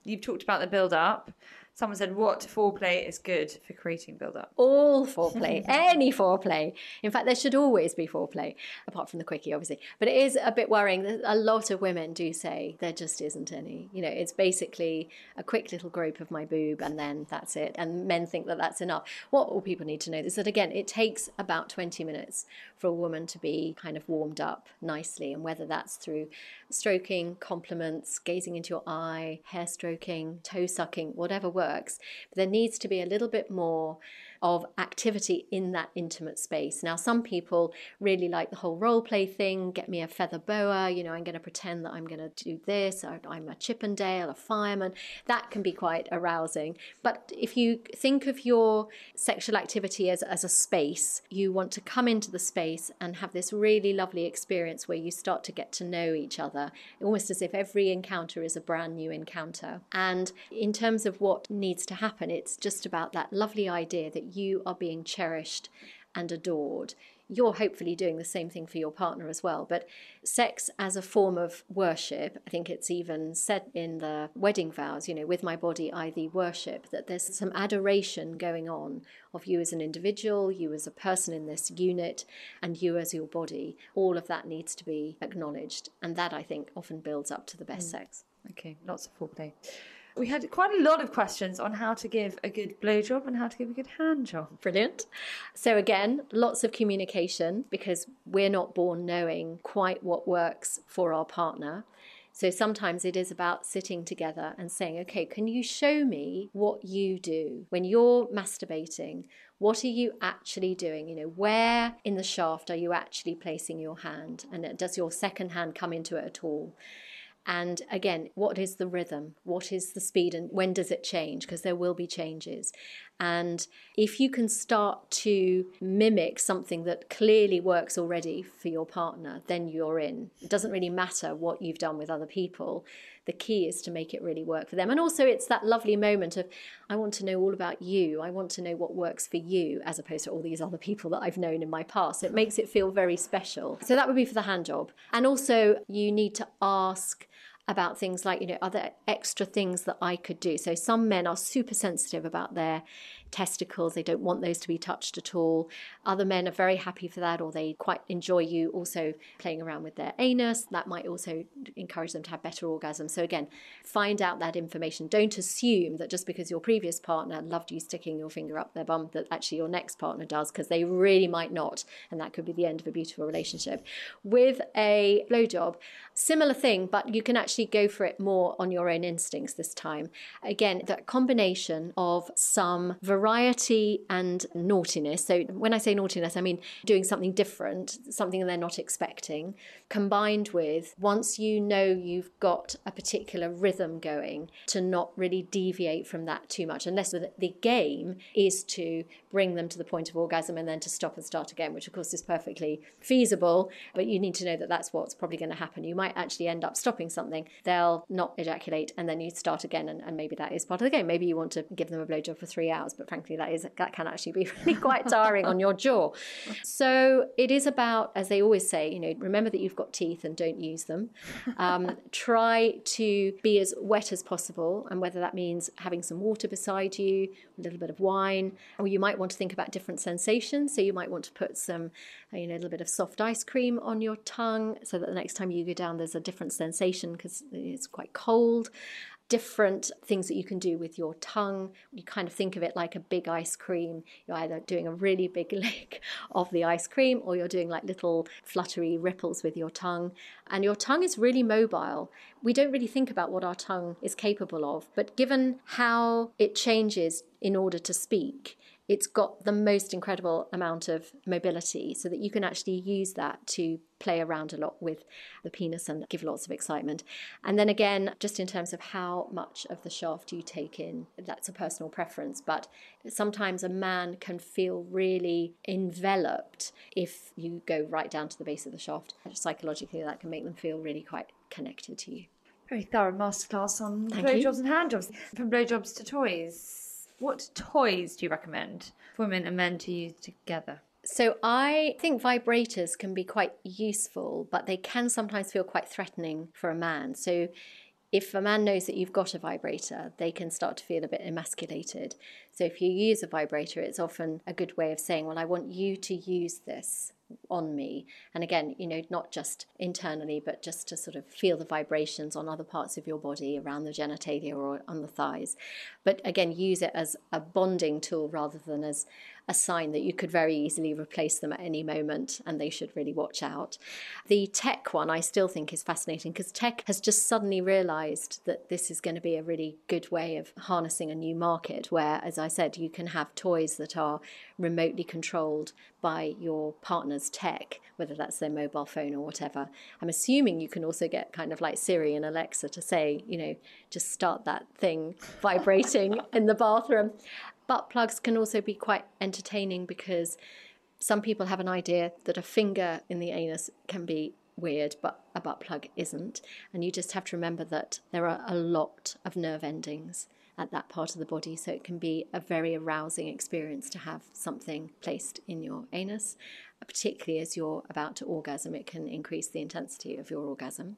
You've talked about the build up. Someone said, "What foreplay is good for creating build-up?" All foreplay, any foreplay. In fact, there should always be foreplay, apart from the quickie, obviously. But it is a bit worrying that a lot of women do say there just isn't any. You know, it's basically a quick little grope of my boob, and then that's it. And men think that that's enough. What all people need to know is that again, it takes about twenty minutes for a woman to be kind of warmed up nicely, and whether that's through stroking, compliments, gazing into your eye, hair stroking, toe sucking, whatever works. But there needs to be a little bit more of activity in that intimate space. Now, some people really like the whole role play thing. Get me a feather boa, you know, I'm going to pretend that I'm going to do this, I'm a Chippendale, a fireman. That can be quite arousing. But if you think of your sexual activity as, as a space, you want to come into the space and have this really lovely experience where you start to get to know each other, almost as if every encounter is a brand new encounter. And in terms of what needs to happen, it's just about that lovely idea that you are being cherished and adored, you're hopefully doing the same thing for your partner as well. But sex as a form of worship, I think it's even said in the wedding vows, you know, with my body I thee worship, that there's some adoration going on of you as an individual, you as a person in this unit, and you as your body. All of that needs to be acknowledged. And that I think often builds up to the best mm. sex. Okay, lots of foreplay. We had quite a lot of questions on how to give a good blowjob and how to give a good hand job. Brilliant. So, again, lots of communication because we're not born knowing quite what works for our partner. So sometimes it is about sitting together and saying, okay, can you show me what you do when you're masturbating? What are you actually doing? You know, where in the shaft are you actually placing your hand? And does your second hand come into it at all? And again, what is the rhythm? What is the speed? And when does it change? Because there will be changes. And if you can start to mimic something that clearly works already for your partner, then you're in. It doesn't really matter what you've done with other people. The key is to make it really work for them. And also, it's that lovely moment of, I want to know all about you. I want to know what works for you, as opposed to all these other people that I've known in my past. It makes it feel very special. So, that would be for the hand job. And also, you need to ask about things like, you know, other extra things that I could do. So some men are super sensitive about their testicles, they don't want those to be touched at all. Other men are very happy for that, or they quite enjoy you also playing around with their anus. That might also encourage them to have better orgasms. So, again, find out that information. Don't assume that just because your previous partner loved you sticking your finger up their bum, that actually your next partner does, because they really might not. And that could be the end of a beautiful relationship. With a blowjob, similar thing, but you can actually go for it more on your own instincts this time. Again, that combination of some variety variety and naughtiness. So when I say naughtiness, I mean doing something different, something they're not expecting, combined with once you know you've got a particular rhythm going, to not really deviate from that too much, unless the game is to bring them to the point of orgasm and then to stop and start again, which of course is perfectly feasible. But you need to know that that's what's probably going to happen. You might actually end up stopping something, they'll not ejaculate, and then you start again, and, and maybe that is part of the game. Maybe you want to give them a blowjob for three hours, but frankly, that is that can actually be really quite tiring on your jaw. So it is about, as they always say, you know, remember that you've got teeth and don't use them. Um, try to be as wet as possible, and whether that means having some water beside you, a little bit of wine, or you might want to think about different sensations. So you might want to put some, uh, you know, a little bit of soft ice cream on your tongue, so that the next time you go down, there's a different sensation because it's quite cold different things that you can do with your tongue. You kind of think of it like a big ice cream. You're either doing a really big lick of the ice cream or you're doing like little fluttery ripples with your tongue. And your tongue is really mobile. We don't really think about what our tongue is capable of, but given how it changes in order to speak, it's got the most incredible amount of mobility so that you can actually use that to play around a lot with the penis and give lots of excitement. And then again, just in terms of how much of the shaft you take in, that's a personal preference. But sometimes a man can feel really enveloped if you go right down to the base of the shaft. Psychologically, that can make them feel really quite connected to you. Very thorough masterclass on Thank you. blowjobs and handjobs. From blowjobs to toys. What toys do you recommend for women and men to use together? So I think vibrators can be quite useful, but they can sometimes feel quite threatening for a man. So if a man knows that you've got a vibrator, they can start to feel a bit emasculated. So if you use a vibrator, it's often a good way of saying, Well, I want you to use this on me. And again, you know, not just internally, but just to sort of feel the vibrations on other parts of your body, around the genitalia or on the thighs. But again, use it as a bonding tool rather than as a sign that you could very easily replace them at any moment and they should really watch out. The tech one I still think is fascinating because tech has just suddenly realized that this is going to be a really good way of harnessing a new market where, as I said, you can have toys that are remotely controlled by your partner's tech, whether that's their mobile phone or whatever. I'm assuming you can also get kind of like Siri and Alexa to say, you know, just start that thing vibrating in the bathroom. Butt plugs can also be quite entertaining because some people have an idea that a finger in the anus can be weird, but a butt plug isn't. And you just have to remember that there are a lot of nerve endings at that part of the body, so it can be a very arousing experience to have something placed in your anus, particularly as you're about to orgasm. It can increase the intensity of your orgasm.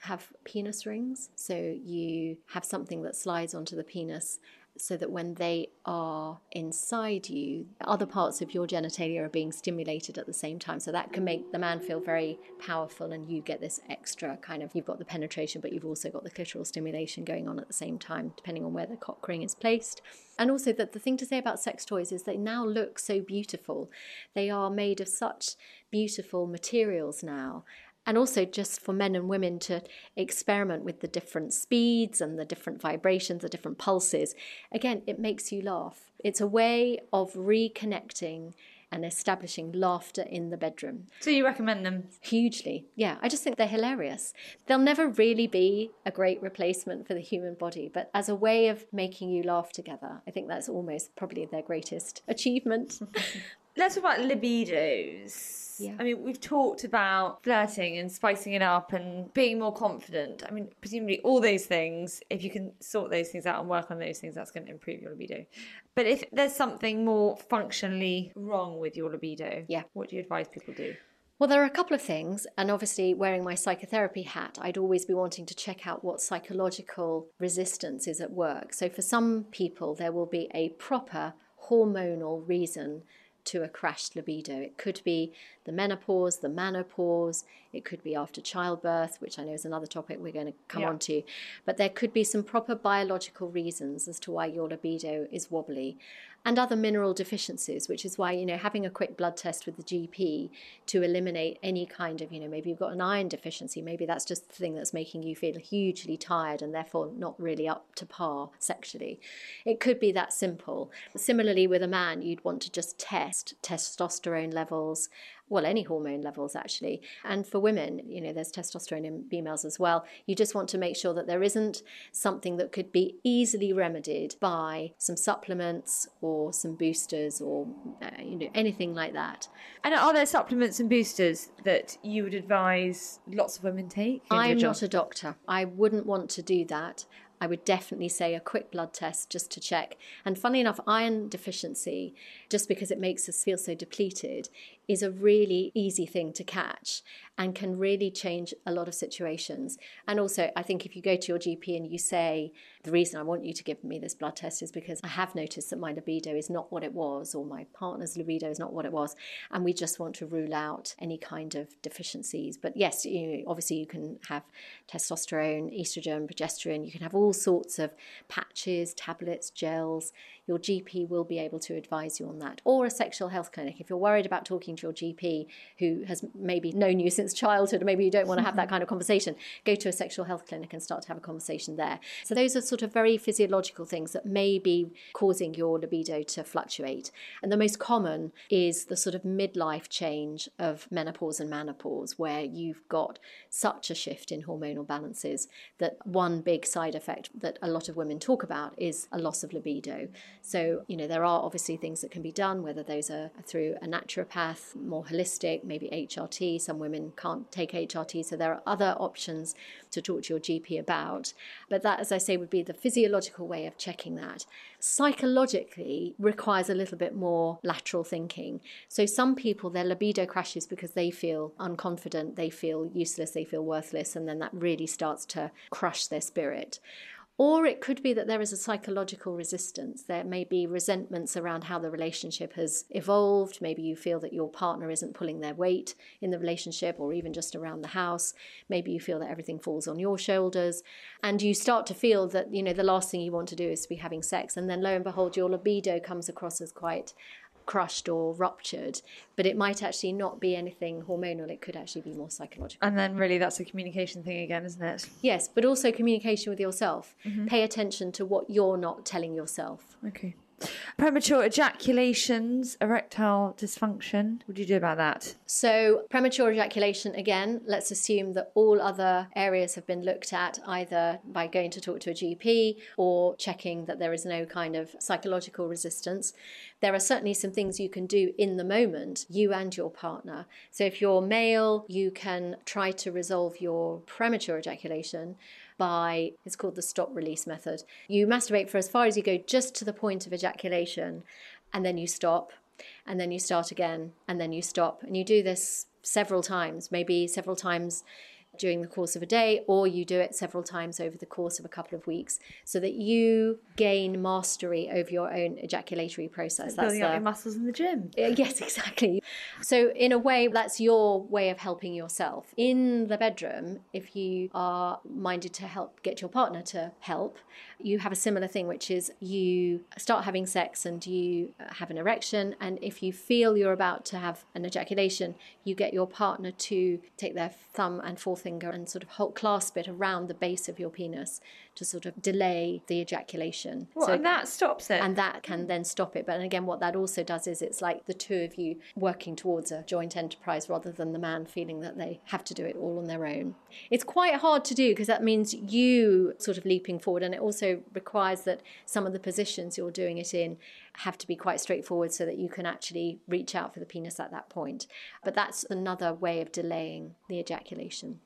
Have penis rings, so you have something that slides onto the penis so that when they are inside you, other parts of your genitalia are being stimulated at the same time. So that can make the man feel very powerful, and you get this extra kind of you've got the penetration, but you've also got the clitoral stimulation going on at the same time, depending on where the cock ring is placed. And also, that the thing to say about sex toys is they now look so beautiful. They are made of such beautiful materials now and also just for men and women to experiment with the different speeds and the different vibrations, the different pulses. Again, it makes you laugh. It's a way of reconnecting and establishing laughter in the bedroom. So you recommend them? Hugely. Yeah, I just think they're hilarious. They'll never really be a great replacement for the human body, but as a way of making you laugh together, I think that's almost probably their greatest achievement. Let's talk about libidos. Yeah. I mean, we've talked about flirting and spicing it up and being more confident. I mean, presumably all those things, if you can sort those things out and work on those things, that's going to improve your libido. But if there's something more functionally wrong with your libido, Yeah. what do you advise people do? Well, there are a couple of things, and obviously, wearing my psychotherapy hat, I'd always be wanting to check out what psychological resistance is at work. So, for some people, there will be a proper hormonal reason to a crashed libido. It could be the menopause, the menopause, it could be after childbirth, which I know is another topic we're going to come Yeah. on to. But there could be some proper biological reasons as to why your libido is wobbly and other mineral deficiencies, which is why, you know, having a quick blood test with the GP to eliminate any kind of, you know, maybe you've got an iron deficiency, maybe that's just the thing that's making you feel hugely tired and therefore not really up to par sexually. It could be that simple. Similarly, with a man, you'd want to just test testosterone levels, well, any hormone levels actually. And for women, you know, there's testosterone in females as well. You just want to make sure that there isn't something that could be easily remedied by some supplements or some boosters or, uh, you know, anything like that. And are there supplements and boosters that you would advise lots of women take? I'm not a doctor. I wouldn't want to do that. I would definitely say a quick blood test just to check. And funnily enough, iron deficiency, just because it makes us feel so depleted, is a really easy thing to catch and can really change a lot of situations. And also, I think if you go to your GP and you say, the reason I want you to give me this blood test is because I have noticed that my libido is not what it was, or my partner's libido is not what it was, and we just want to rule out any kind of deficiencies. But yes, you, obviously, you can have testosterone, estrogen, progesterone, you can have all sorts of patches, tablets, gels your GP will be able to advise you on that. Or a sexual health clinic. If you're worried about talking to your GP who has maybe known you since childhood, or maybe you don't want to have that mm-hmm. kind of conversation, go to a sexual health clinic and start to have a conversation there. So those are sort of very physiological things that may be causing your libido to fluctuate. And the most common is the sort of midlife change of menopause and menopause, where you've got such a shift in hormonal balances that one big side effect that a lot of women talk about is a loss of libido. So, you know, there are obviously things that can be done, whether those are through a naturopath, more holistic, maybe HRT. Some women can't take HRT, so there are other options to talk to your GP about. But that, as I say, would be the physiological way of checking that. Psychologically requires a little bit more lateral thinking. So some people, their libido crashes because they feel unconfident, they feel useless, they feel worthless, and then that really starts to crush their spirit. Or it could be that there is a psychological resistance. There may be resentments around how the relationship has evolved. Maybe you feel that your partner isn't pulling their weight in the relationship or even just around the house. Maybe you feel that everything falls on your shoulders. And you start to feel that, you know, the last thing you want to do is to be having sex. And then lo and behold, your libido comes across as quite crushed or ruptured, but it might actually not be anything hormonal. It could actually be more psychological. And then, really, that's a communication thing again, isn't it? Yes, but also communication with yourself. Mm-hmm. Pay attention to what you're not telling yourself. Okay. Premature ejaculations, erectile dysfunction. What do you do about that? So, premature ejaculation, again, let's assume that all other areas have been looked at either by going to talk to a GP or checking that there is no kind of psychological resistance. There are certainly some things you can do in the moment, you and your partner. So, if you're male, you can try to resolve your premature ejaculation by it's called the stop release method. You masturbate for as far as you go just to the point of ejaculation and then you stop and then you start again and then you stop and you do this several times, maybe several times during the course of a day, or you do it several times over the course of a couple of weeks, so that you gain mastery over your own ejaculatory process. Like building up your muscles in the gym. Uh, yes, exactly. So, in a way, that's your way of helping yourself. In the bedroom, if you are minded to help get your partner to help, you have a similar thing, which is you start having sex and you uh, have an erection. And if you feel you're about to have an ejaculation, you get your partner to take their thumb and forefinger and sort of clasp it around the base of your penis to sort of delay the ejaculation. Well, so, and that stops it. And that can then stop it. But again, what that also does is it's like the two of you working towards a joint enterprise rather than the man feeling that they have to do it all on their own. It's quite hard to do because that means you sort of leaping forward and it also requires that some of the positions you're doing it in have to be quite straightforward so that you can actually reach out for the penis at that point. But that's another way of delaying the ejaculation.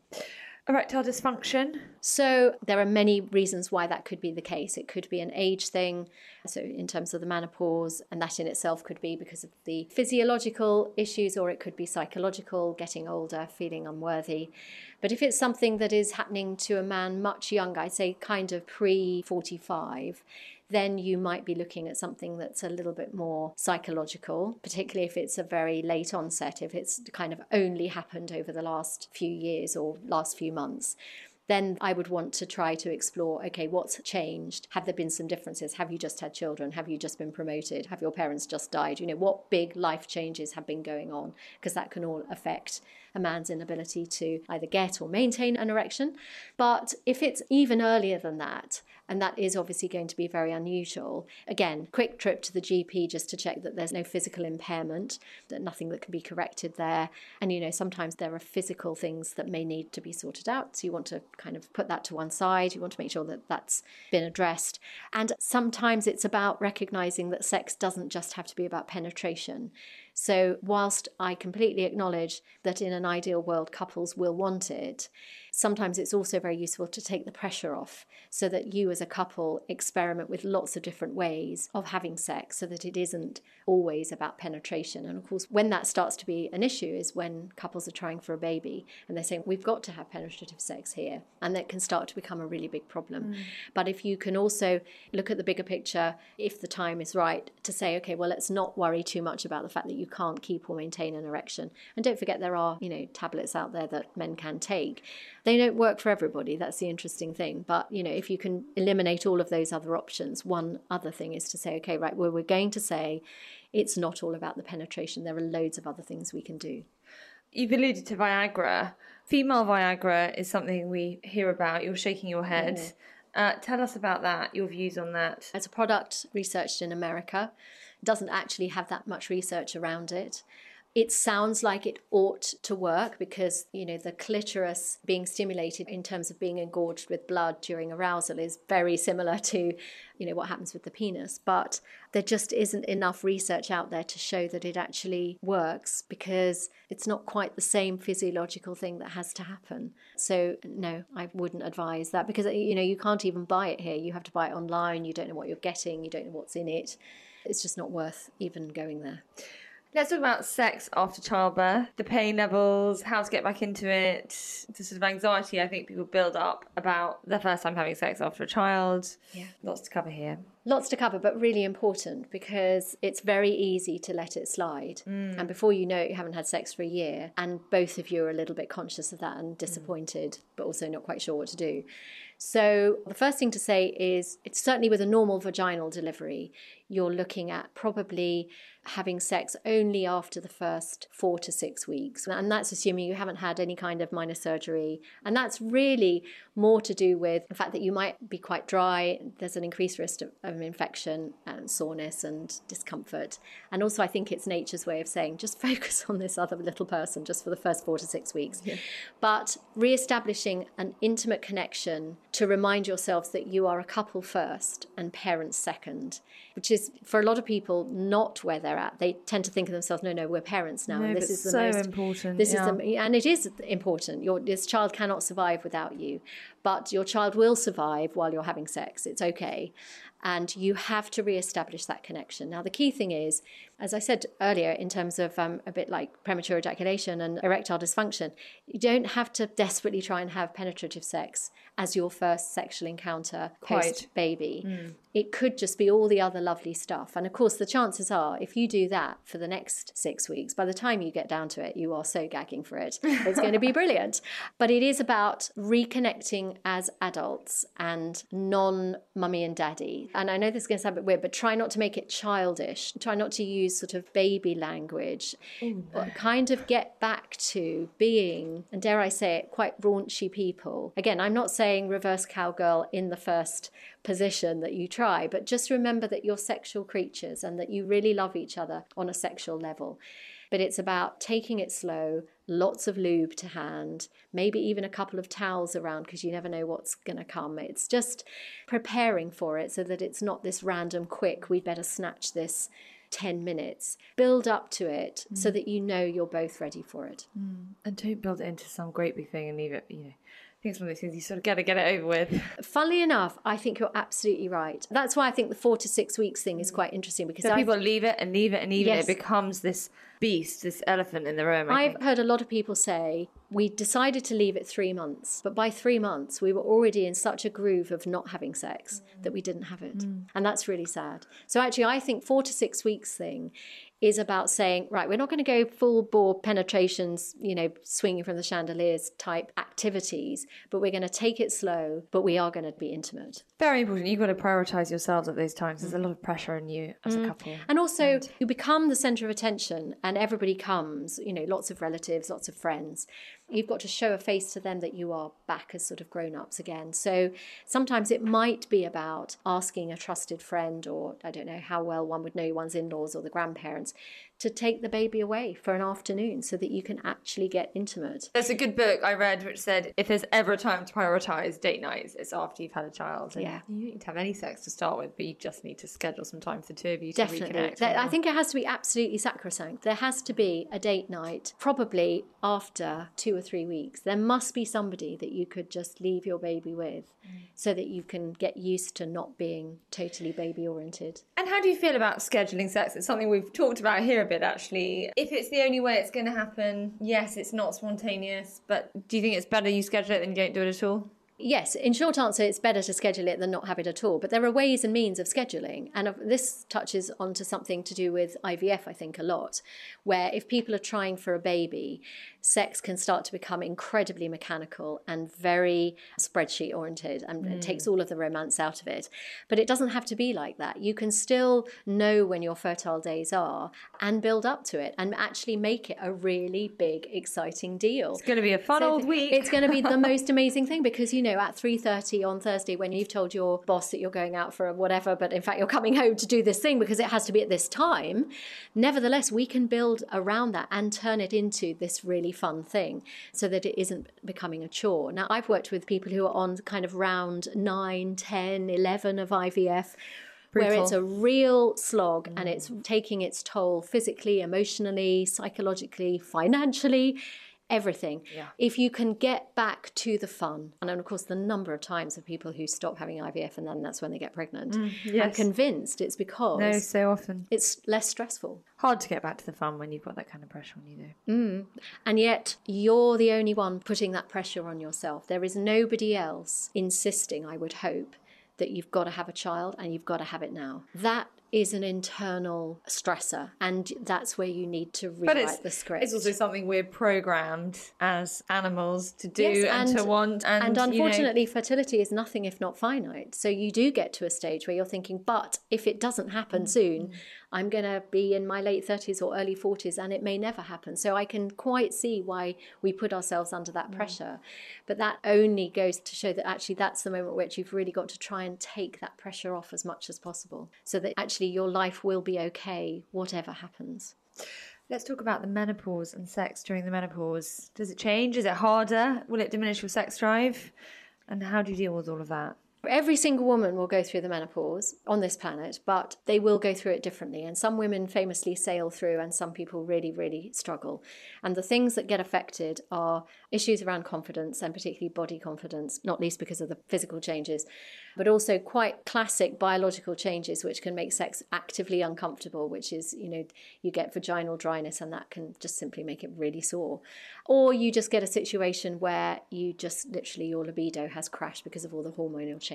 Erectile dysfunction. So, there are many reasons why that could be the case. It could be an age thing, so in terms of the menopause, and that in itself could be because of the physiological issues, or it could be psychological, getting older, feeling unworthy. But if it's something that is happening to a man much younger, I'd say kind of pre 45, then you might be looking at something that's a little bit more psychological, particularly if it's a very late onset, if it's kind of only happened over the last few years or last few months then I would want to try to explore okay, what's changed? Have there been some differences? Have you just had children? Have you just been promoted? Have your parents just died? You know, what big life changes have been going on? Because that can all affect a man's inability to either get or maintain an erection. But if it's even earlier than that, and that is obviously going to be very unusual. Again, quick trip to the GP just to check that there's no physical impairment, that nothing that can be corrected there. And you know, sometimes there are physical things that may need to be sorted out. So you want to kind of put that to one side. You want to make sure that that's been addressed. And sometimes it's about recognizing that sex doesn't just have to be about penetration. So, whilst I completely acknowledge that in an ideal world couples will want it, sometimes it's also very useful to take the pressure off so that you as a couple experiment with lots of different ways of having sex so that it isn't always about penetration. And of course, when that starts to be an issue is when couples are trying for a baby and they're saying, we've got to have penetrative sex here. And that can start to become a really big problem. Mm. But if you can also look at the bigger picture, if the time is right, to say, okay, well, let's not worry too much about the fact that you can't keep or maintain an erection. And don't forget, there are, you know, tablets out there that men can take. They don't work for everybody. That's the interesting thing. But, you know, if you can eliminate all of those other options, one other thing is to say, okay, right, well, we're going to say it's not all about the penetration. There are loads of other things we can do. You've alluded to Viagra. Female Viagra is something we hear about. You're shaking your head. Uh, tell us about that, your views on that. As a product researched in America, doesn't actually have that much research around it. It sounds like it ought to work because, you know, the clitoris being stimulated in terms of being engorged with blood during arousal is very similar to, you know, what happens with the penis. But there just isn't enough research out there to show that it actually works because it's not quite the same physiological thing that has to happen. So, no, I wouldn't advise that because, you know, you can't even buy it here. You have to buy it online. You don't know what you're getting, you don't know what's in it. It's just not worth even going there. Let's talk about sex after childbirth, the pain levels, how to get back into it, the sort of anxiety I think people build up about the first time having sex after a child. Yeah. Lots to cover here. Lots to cover, but really important because it's very easy to let it slide. Mm. And before you know it, you haven't had sex for a year. And both of you are a little bit conscious of that and disappointed, mm. but also not quite sure what to do. So, the first thing to say is it's certainly with a normal vaginal delivery, you're looking at probably having sex only after the first four to six weeks. And that's assuming you haven't had any kind of minor surgery. And that's really more to do with the fact that you might be quite dry. There's an increased risk of, of infection and soreness and discomfort. And also, I think it's nature's way of saying just focus on this other little person just for the first four to six weeks. Yeah. But re establishing an intimate connection to remind yourselves that you are a couple first and parents second, which is for a lot of people not where they're at. They tend to think of themselves, no, no, we're parents now, no, and this is the so most important. This yeah. is the, and it is important. Your this child cannot survive without you, but your child will survive while you're having sex. It's okay, and you have to re-establish that connection. Now, the key thing is, as I said earlier, in terms of um, a bit like premature ejaculation and erectile dysfunction, you don't have to desperately try and have penetrative sex as your first sexual encounter post baby. Mm. It could just be all the other lovely stuff. And of course, the chances are, if you do that for the next six weeks, by the time you get down to it, you are so gagging for it. It's going to be brilliant. But it is about reconnecting as adults and non mummy and daddy and I know this is going to sound a bit weird, but try not to make it childish. Try not to use sort of baby language, Ooh. but kind of get back to being, and dare I say it, quite raunchy people. Again, I'm not saying reverse cowgirl in the first position that you try, but just remember that you're sexual creatures and that you really love each other on a sexual level but it's about taking it slow, lots of lube to hand, maybe even a couple of towels around because you never know what's going to come. It's just preparing for it so that it's not this random quick, we'd better snatch this 10 minutes. Build up to it mm. so that you know you're both ready for it. Mm. And don't build it into some great big thing and leave it, you know I think it's one of those things you sort of got to get it over with. Funnily enough, I think you're absolutely right. That's why I think the four to six weeks thing is quite interesting because so people leave it and leave it and leave yes. it. It becomes this beast, this elephant in the room. I have heard a lot of people say we decided to leave it three months, but by three months we were already in such a groove of not having sex mm. that we didn't have it, mm. and that's really sad. So actually, I think four to six weeks thing is about saying, right, we're not going to go full bore penetrations, you know, swinging from the chandeliers type activities, but we're going to take it slow, but we are going to be intimate. Very important. You've got to prioritize yourselves at those times. There's a lot of pressure on you as mm. a couple. And also, and... you become the center of attention, and everybody comes, you know, lots of relatives, lots of friends. You've got to show a face to them that you are back as sort of grown ups again. So sometimes it might be about asking a trusted friend, or I don't know how well one would know one's in laws or the grandparents, to take the baby away for an afternoon so that you can actually get intimate. There's a good book I read which said if there's ever a time to prioritize date nights, it's after you've had a child. And Yeah. You don't need to have any sex to start with, but you just need to schedule some time for the two of you to Definitely. reconnect. There- I think it has to be absolutely sacrosanct. There has to be a date night, probably after two or three weeks. There must be somebody that you could just leave your baby with Mm. so that you can get used to not being totally baby oriented. And how do you feel about scheduling sex? It's something we've talked about here a bit, actually. If it's the only way it's going to happen, yes, it's not spontaneous, but do you think it's better you schedule it than you don't do it at all? Yes, in short answer, it's better to schedule it than not have it at all. But there are ways and means of scheduling. And this touches onto something to do with IVF, I think, a lot, where if people are trying for a baby, sex can start to become incredibly mechanical and very spreadsheet oriented and it hmm. takes all of the romance out of it. But it doesn't have to be like that. You can still know when your fertile days are and build up to it and actually make it a really big, exciting deal. It's going to be a fun So old week. It's going to be the most amazing thing because you know at three thirty on Thursday when you've told your boss that you're going out for whatever, but in fact you're coming home to do this thing because it has to be at this time. Nevertheless, we can build around that and turn it into this really fun thing so that it isn't becoming a chore. Now I've worked with people who are on kind of round 9, 10, 11 of IVF where it's a real slog and mm. it's taking its toll physically, emotionally, psychologically, financially, everything. Yeah. If you can get back to the fun, and of course the number of times of people who stop having IVF and then that's when they get pregnant, mm, I'm convinced it's because no, so often. it's less stressful. Hard to get back to the fun when you've got that kind of pressure on you, though. Mm. And yet, you're the only one putting that pressure on yourself. There is nobody else insisting, I would hope, that you've got to have a child and you've got to have it now. That is an internal stressor, and that's where you need to rewrite the script. it's also something we're programmed as animals to do Yes, and, to want. And, and you know- unfortunately, fertility is nothing if not finite. So you do get to a stage where you're thinking, but if it doesn't happen Mm-hmm. soon, I'm going to be in my late 30s or early 40s and it may never happen. So I can quite see why we put ourselves under that Mm. pressure. But that only goes to show that actually that's the moment which you've really got to try and take that pressure off as much as possible so that actually your life will be okay, whatever happens. Let's talk about the menopause and sex during the menopause. Does it change? Is it harder? Will it diminish your sex drive? And how do you deal with all of that? Every single woman will go through the menopause on this planet, but they will go through it differently. And some women famously sail through, and some people really, really struggle. And the things that get affected are issues around confidence, and particularly body confidence, not least because of the physical changes, but also quite classic biological changes, which can make sex actively uncomfortable, which is, you know, you get vaginal dryness, and that can just simply make it really sore. Or you just get a situation where you just literally your libido has crashed because of all the hormonal changes.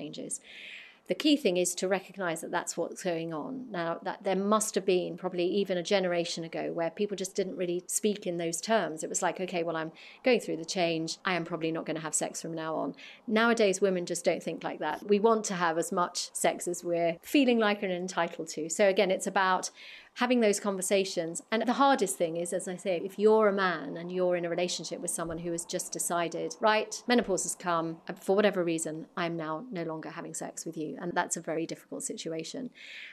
The key thing is to recognize that that's what's going on. Now, that there must have been probably even a generation ago where people just didn't really speak in those terms. It was like, okay, well, I'm going through the change. I am probably not going to have sex from now on. Nowadays, women just don't think like that. We want to have as much sex as we're feeling like and entitled to. So, again, it's about having those conversations. And the hardest thing is, as I say, if you're a man and you're in a relationship with someone who has just decided, right, menopause has come, for whatever reason, I'm now no longer having sex with you. And that's a very difficult situation.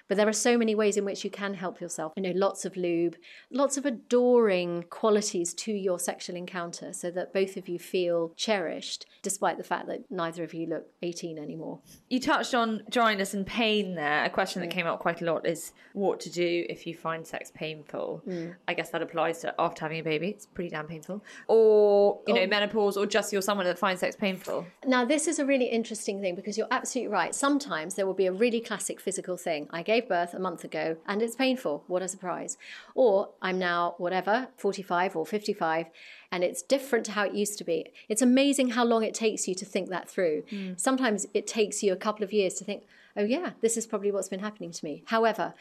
But there are so many ways in which you can help yourself. You know, lots of lube, lots of adoring qualities to your sexual encounter so that both of you feel cherished, despite the fact that neither of you look 18 anymore. You touched on dryness and pain there. A question that mm. came up quite a lot is what to do if you find sex painful. Mm. I guess that applies to after having a baby. It's pretty damn painful. Or, you know, Oh. menopause, or just you're someone that finds sex painful. Now, this is a really interesting thing because you're absolutely right. Sometimes there will be a really classic physical thing. I gave birth a month ago and it's painful. What a surprise. Or I'm now, whatever, 45 or 55, and it's different to how it used to be. It's amazing how long it takes you to think that through. Hmm. Sometimes it takes you a couple of years to think, oh, yeah, this is probably what's been happening to me. However,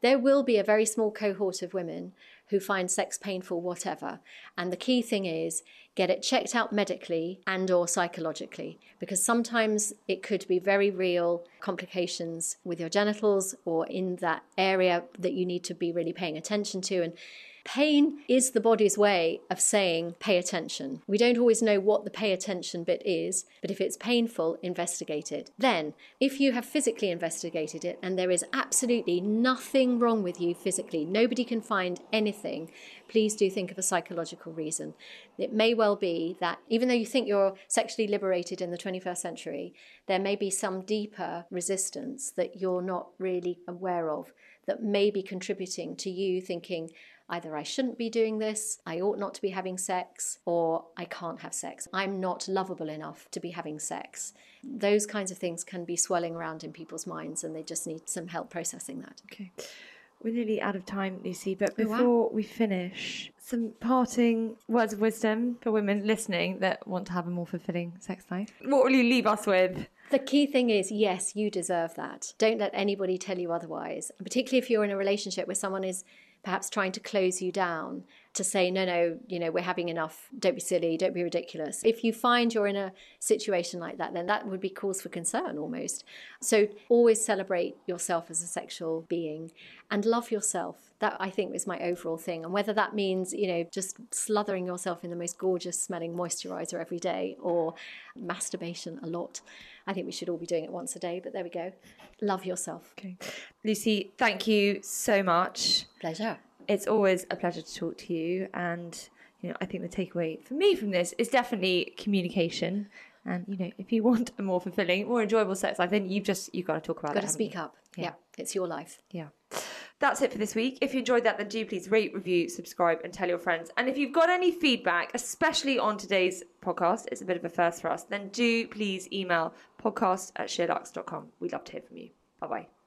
there will be a very small cohort of women who find sex painful whatever and the key thing is get it checked out medically and or psychologically because sometimes it could be very real complications with your genitals or in that area that you need to be really paying attention to and Pain is the body's way of saying, pay attention. We don't always know what the pay attention bit is, but if it's painful, investigate it. Then, if you have physically investigated it and there is absolutely nothing wrong with you physically, nobody can find anything, please do think of a psychological reason. It may well be that even though you think you're sexually liberated in the 21st century, there may be some deeper resistance that you're not really aware of that may be contributing to you thinking, either I shouldn't be doing this, I ought not to be having sex, or I can't have sex. I'm not lovable enough to be having sex. Those kinds of things can be swirling around in people's minds, and they just need some help processing that. Okay. We're nearly out of time, Lucy, but Oh, wow. before we finish, some parting words of wisdom for women listening that want to have a more fulfilling sex life. What will you leave us with? The key thing is yes, you deserve that. Don't let anybody tell you otherwise. And particularly if you're in a relationship where someone is perhaps trying to close you down to say, no, no, you know, we're having enough. Don't be silly. Don't be ridiculous. If you find you're in a situation like that, then that would be cause for concern almost. So always celebrate yourself as a sexual being and love yourself. That I think is my overall thing. And whether that means, you know, just slathering yourself in the most gorgeous smelling moisturizer every day or masturbation a lot. I think we should all be doing it once a day, but there we go. Love yourself. Okay. Lucy, thank you so much. Pleasure. It's always a pleasure to talk to you. And, you know, I think the takeaway for me from this is definitely communication. And, you know, if you want a more fulfilling, more enjoyable sex life, then you've just, you've got to talk about it. Got to speak you? up. Yeah. it's your life. Yeah. That's it for this week. If you enjoyed that, then do please rate, review, subscribe, and tell your friends. And if you've got any feedback, especially on today's podcast, it's a bit of a first for us, then do please email podcast at sheerluxe.com. We'd love to hear from you. Bye bye.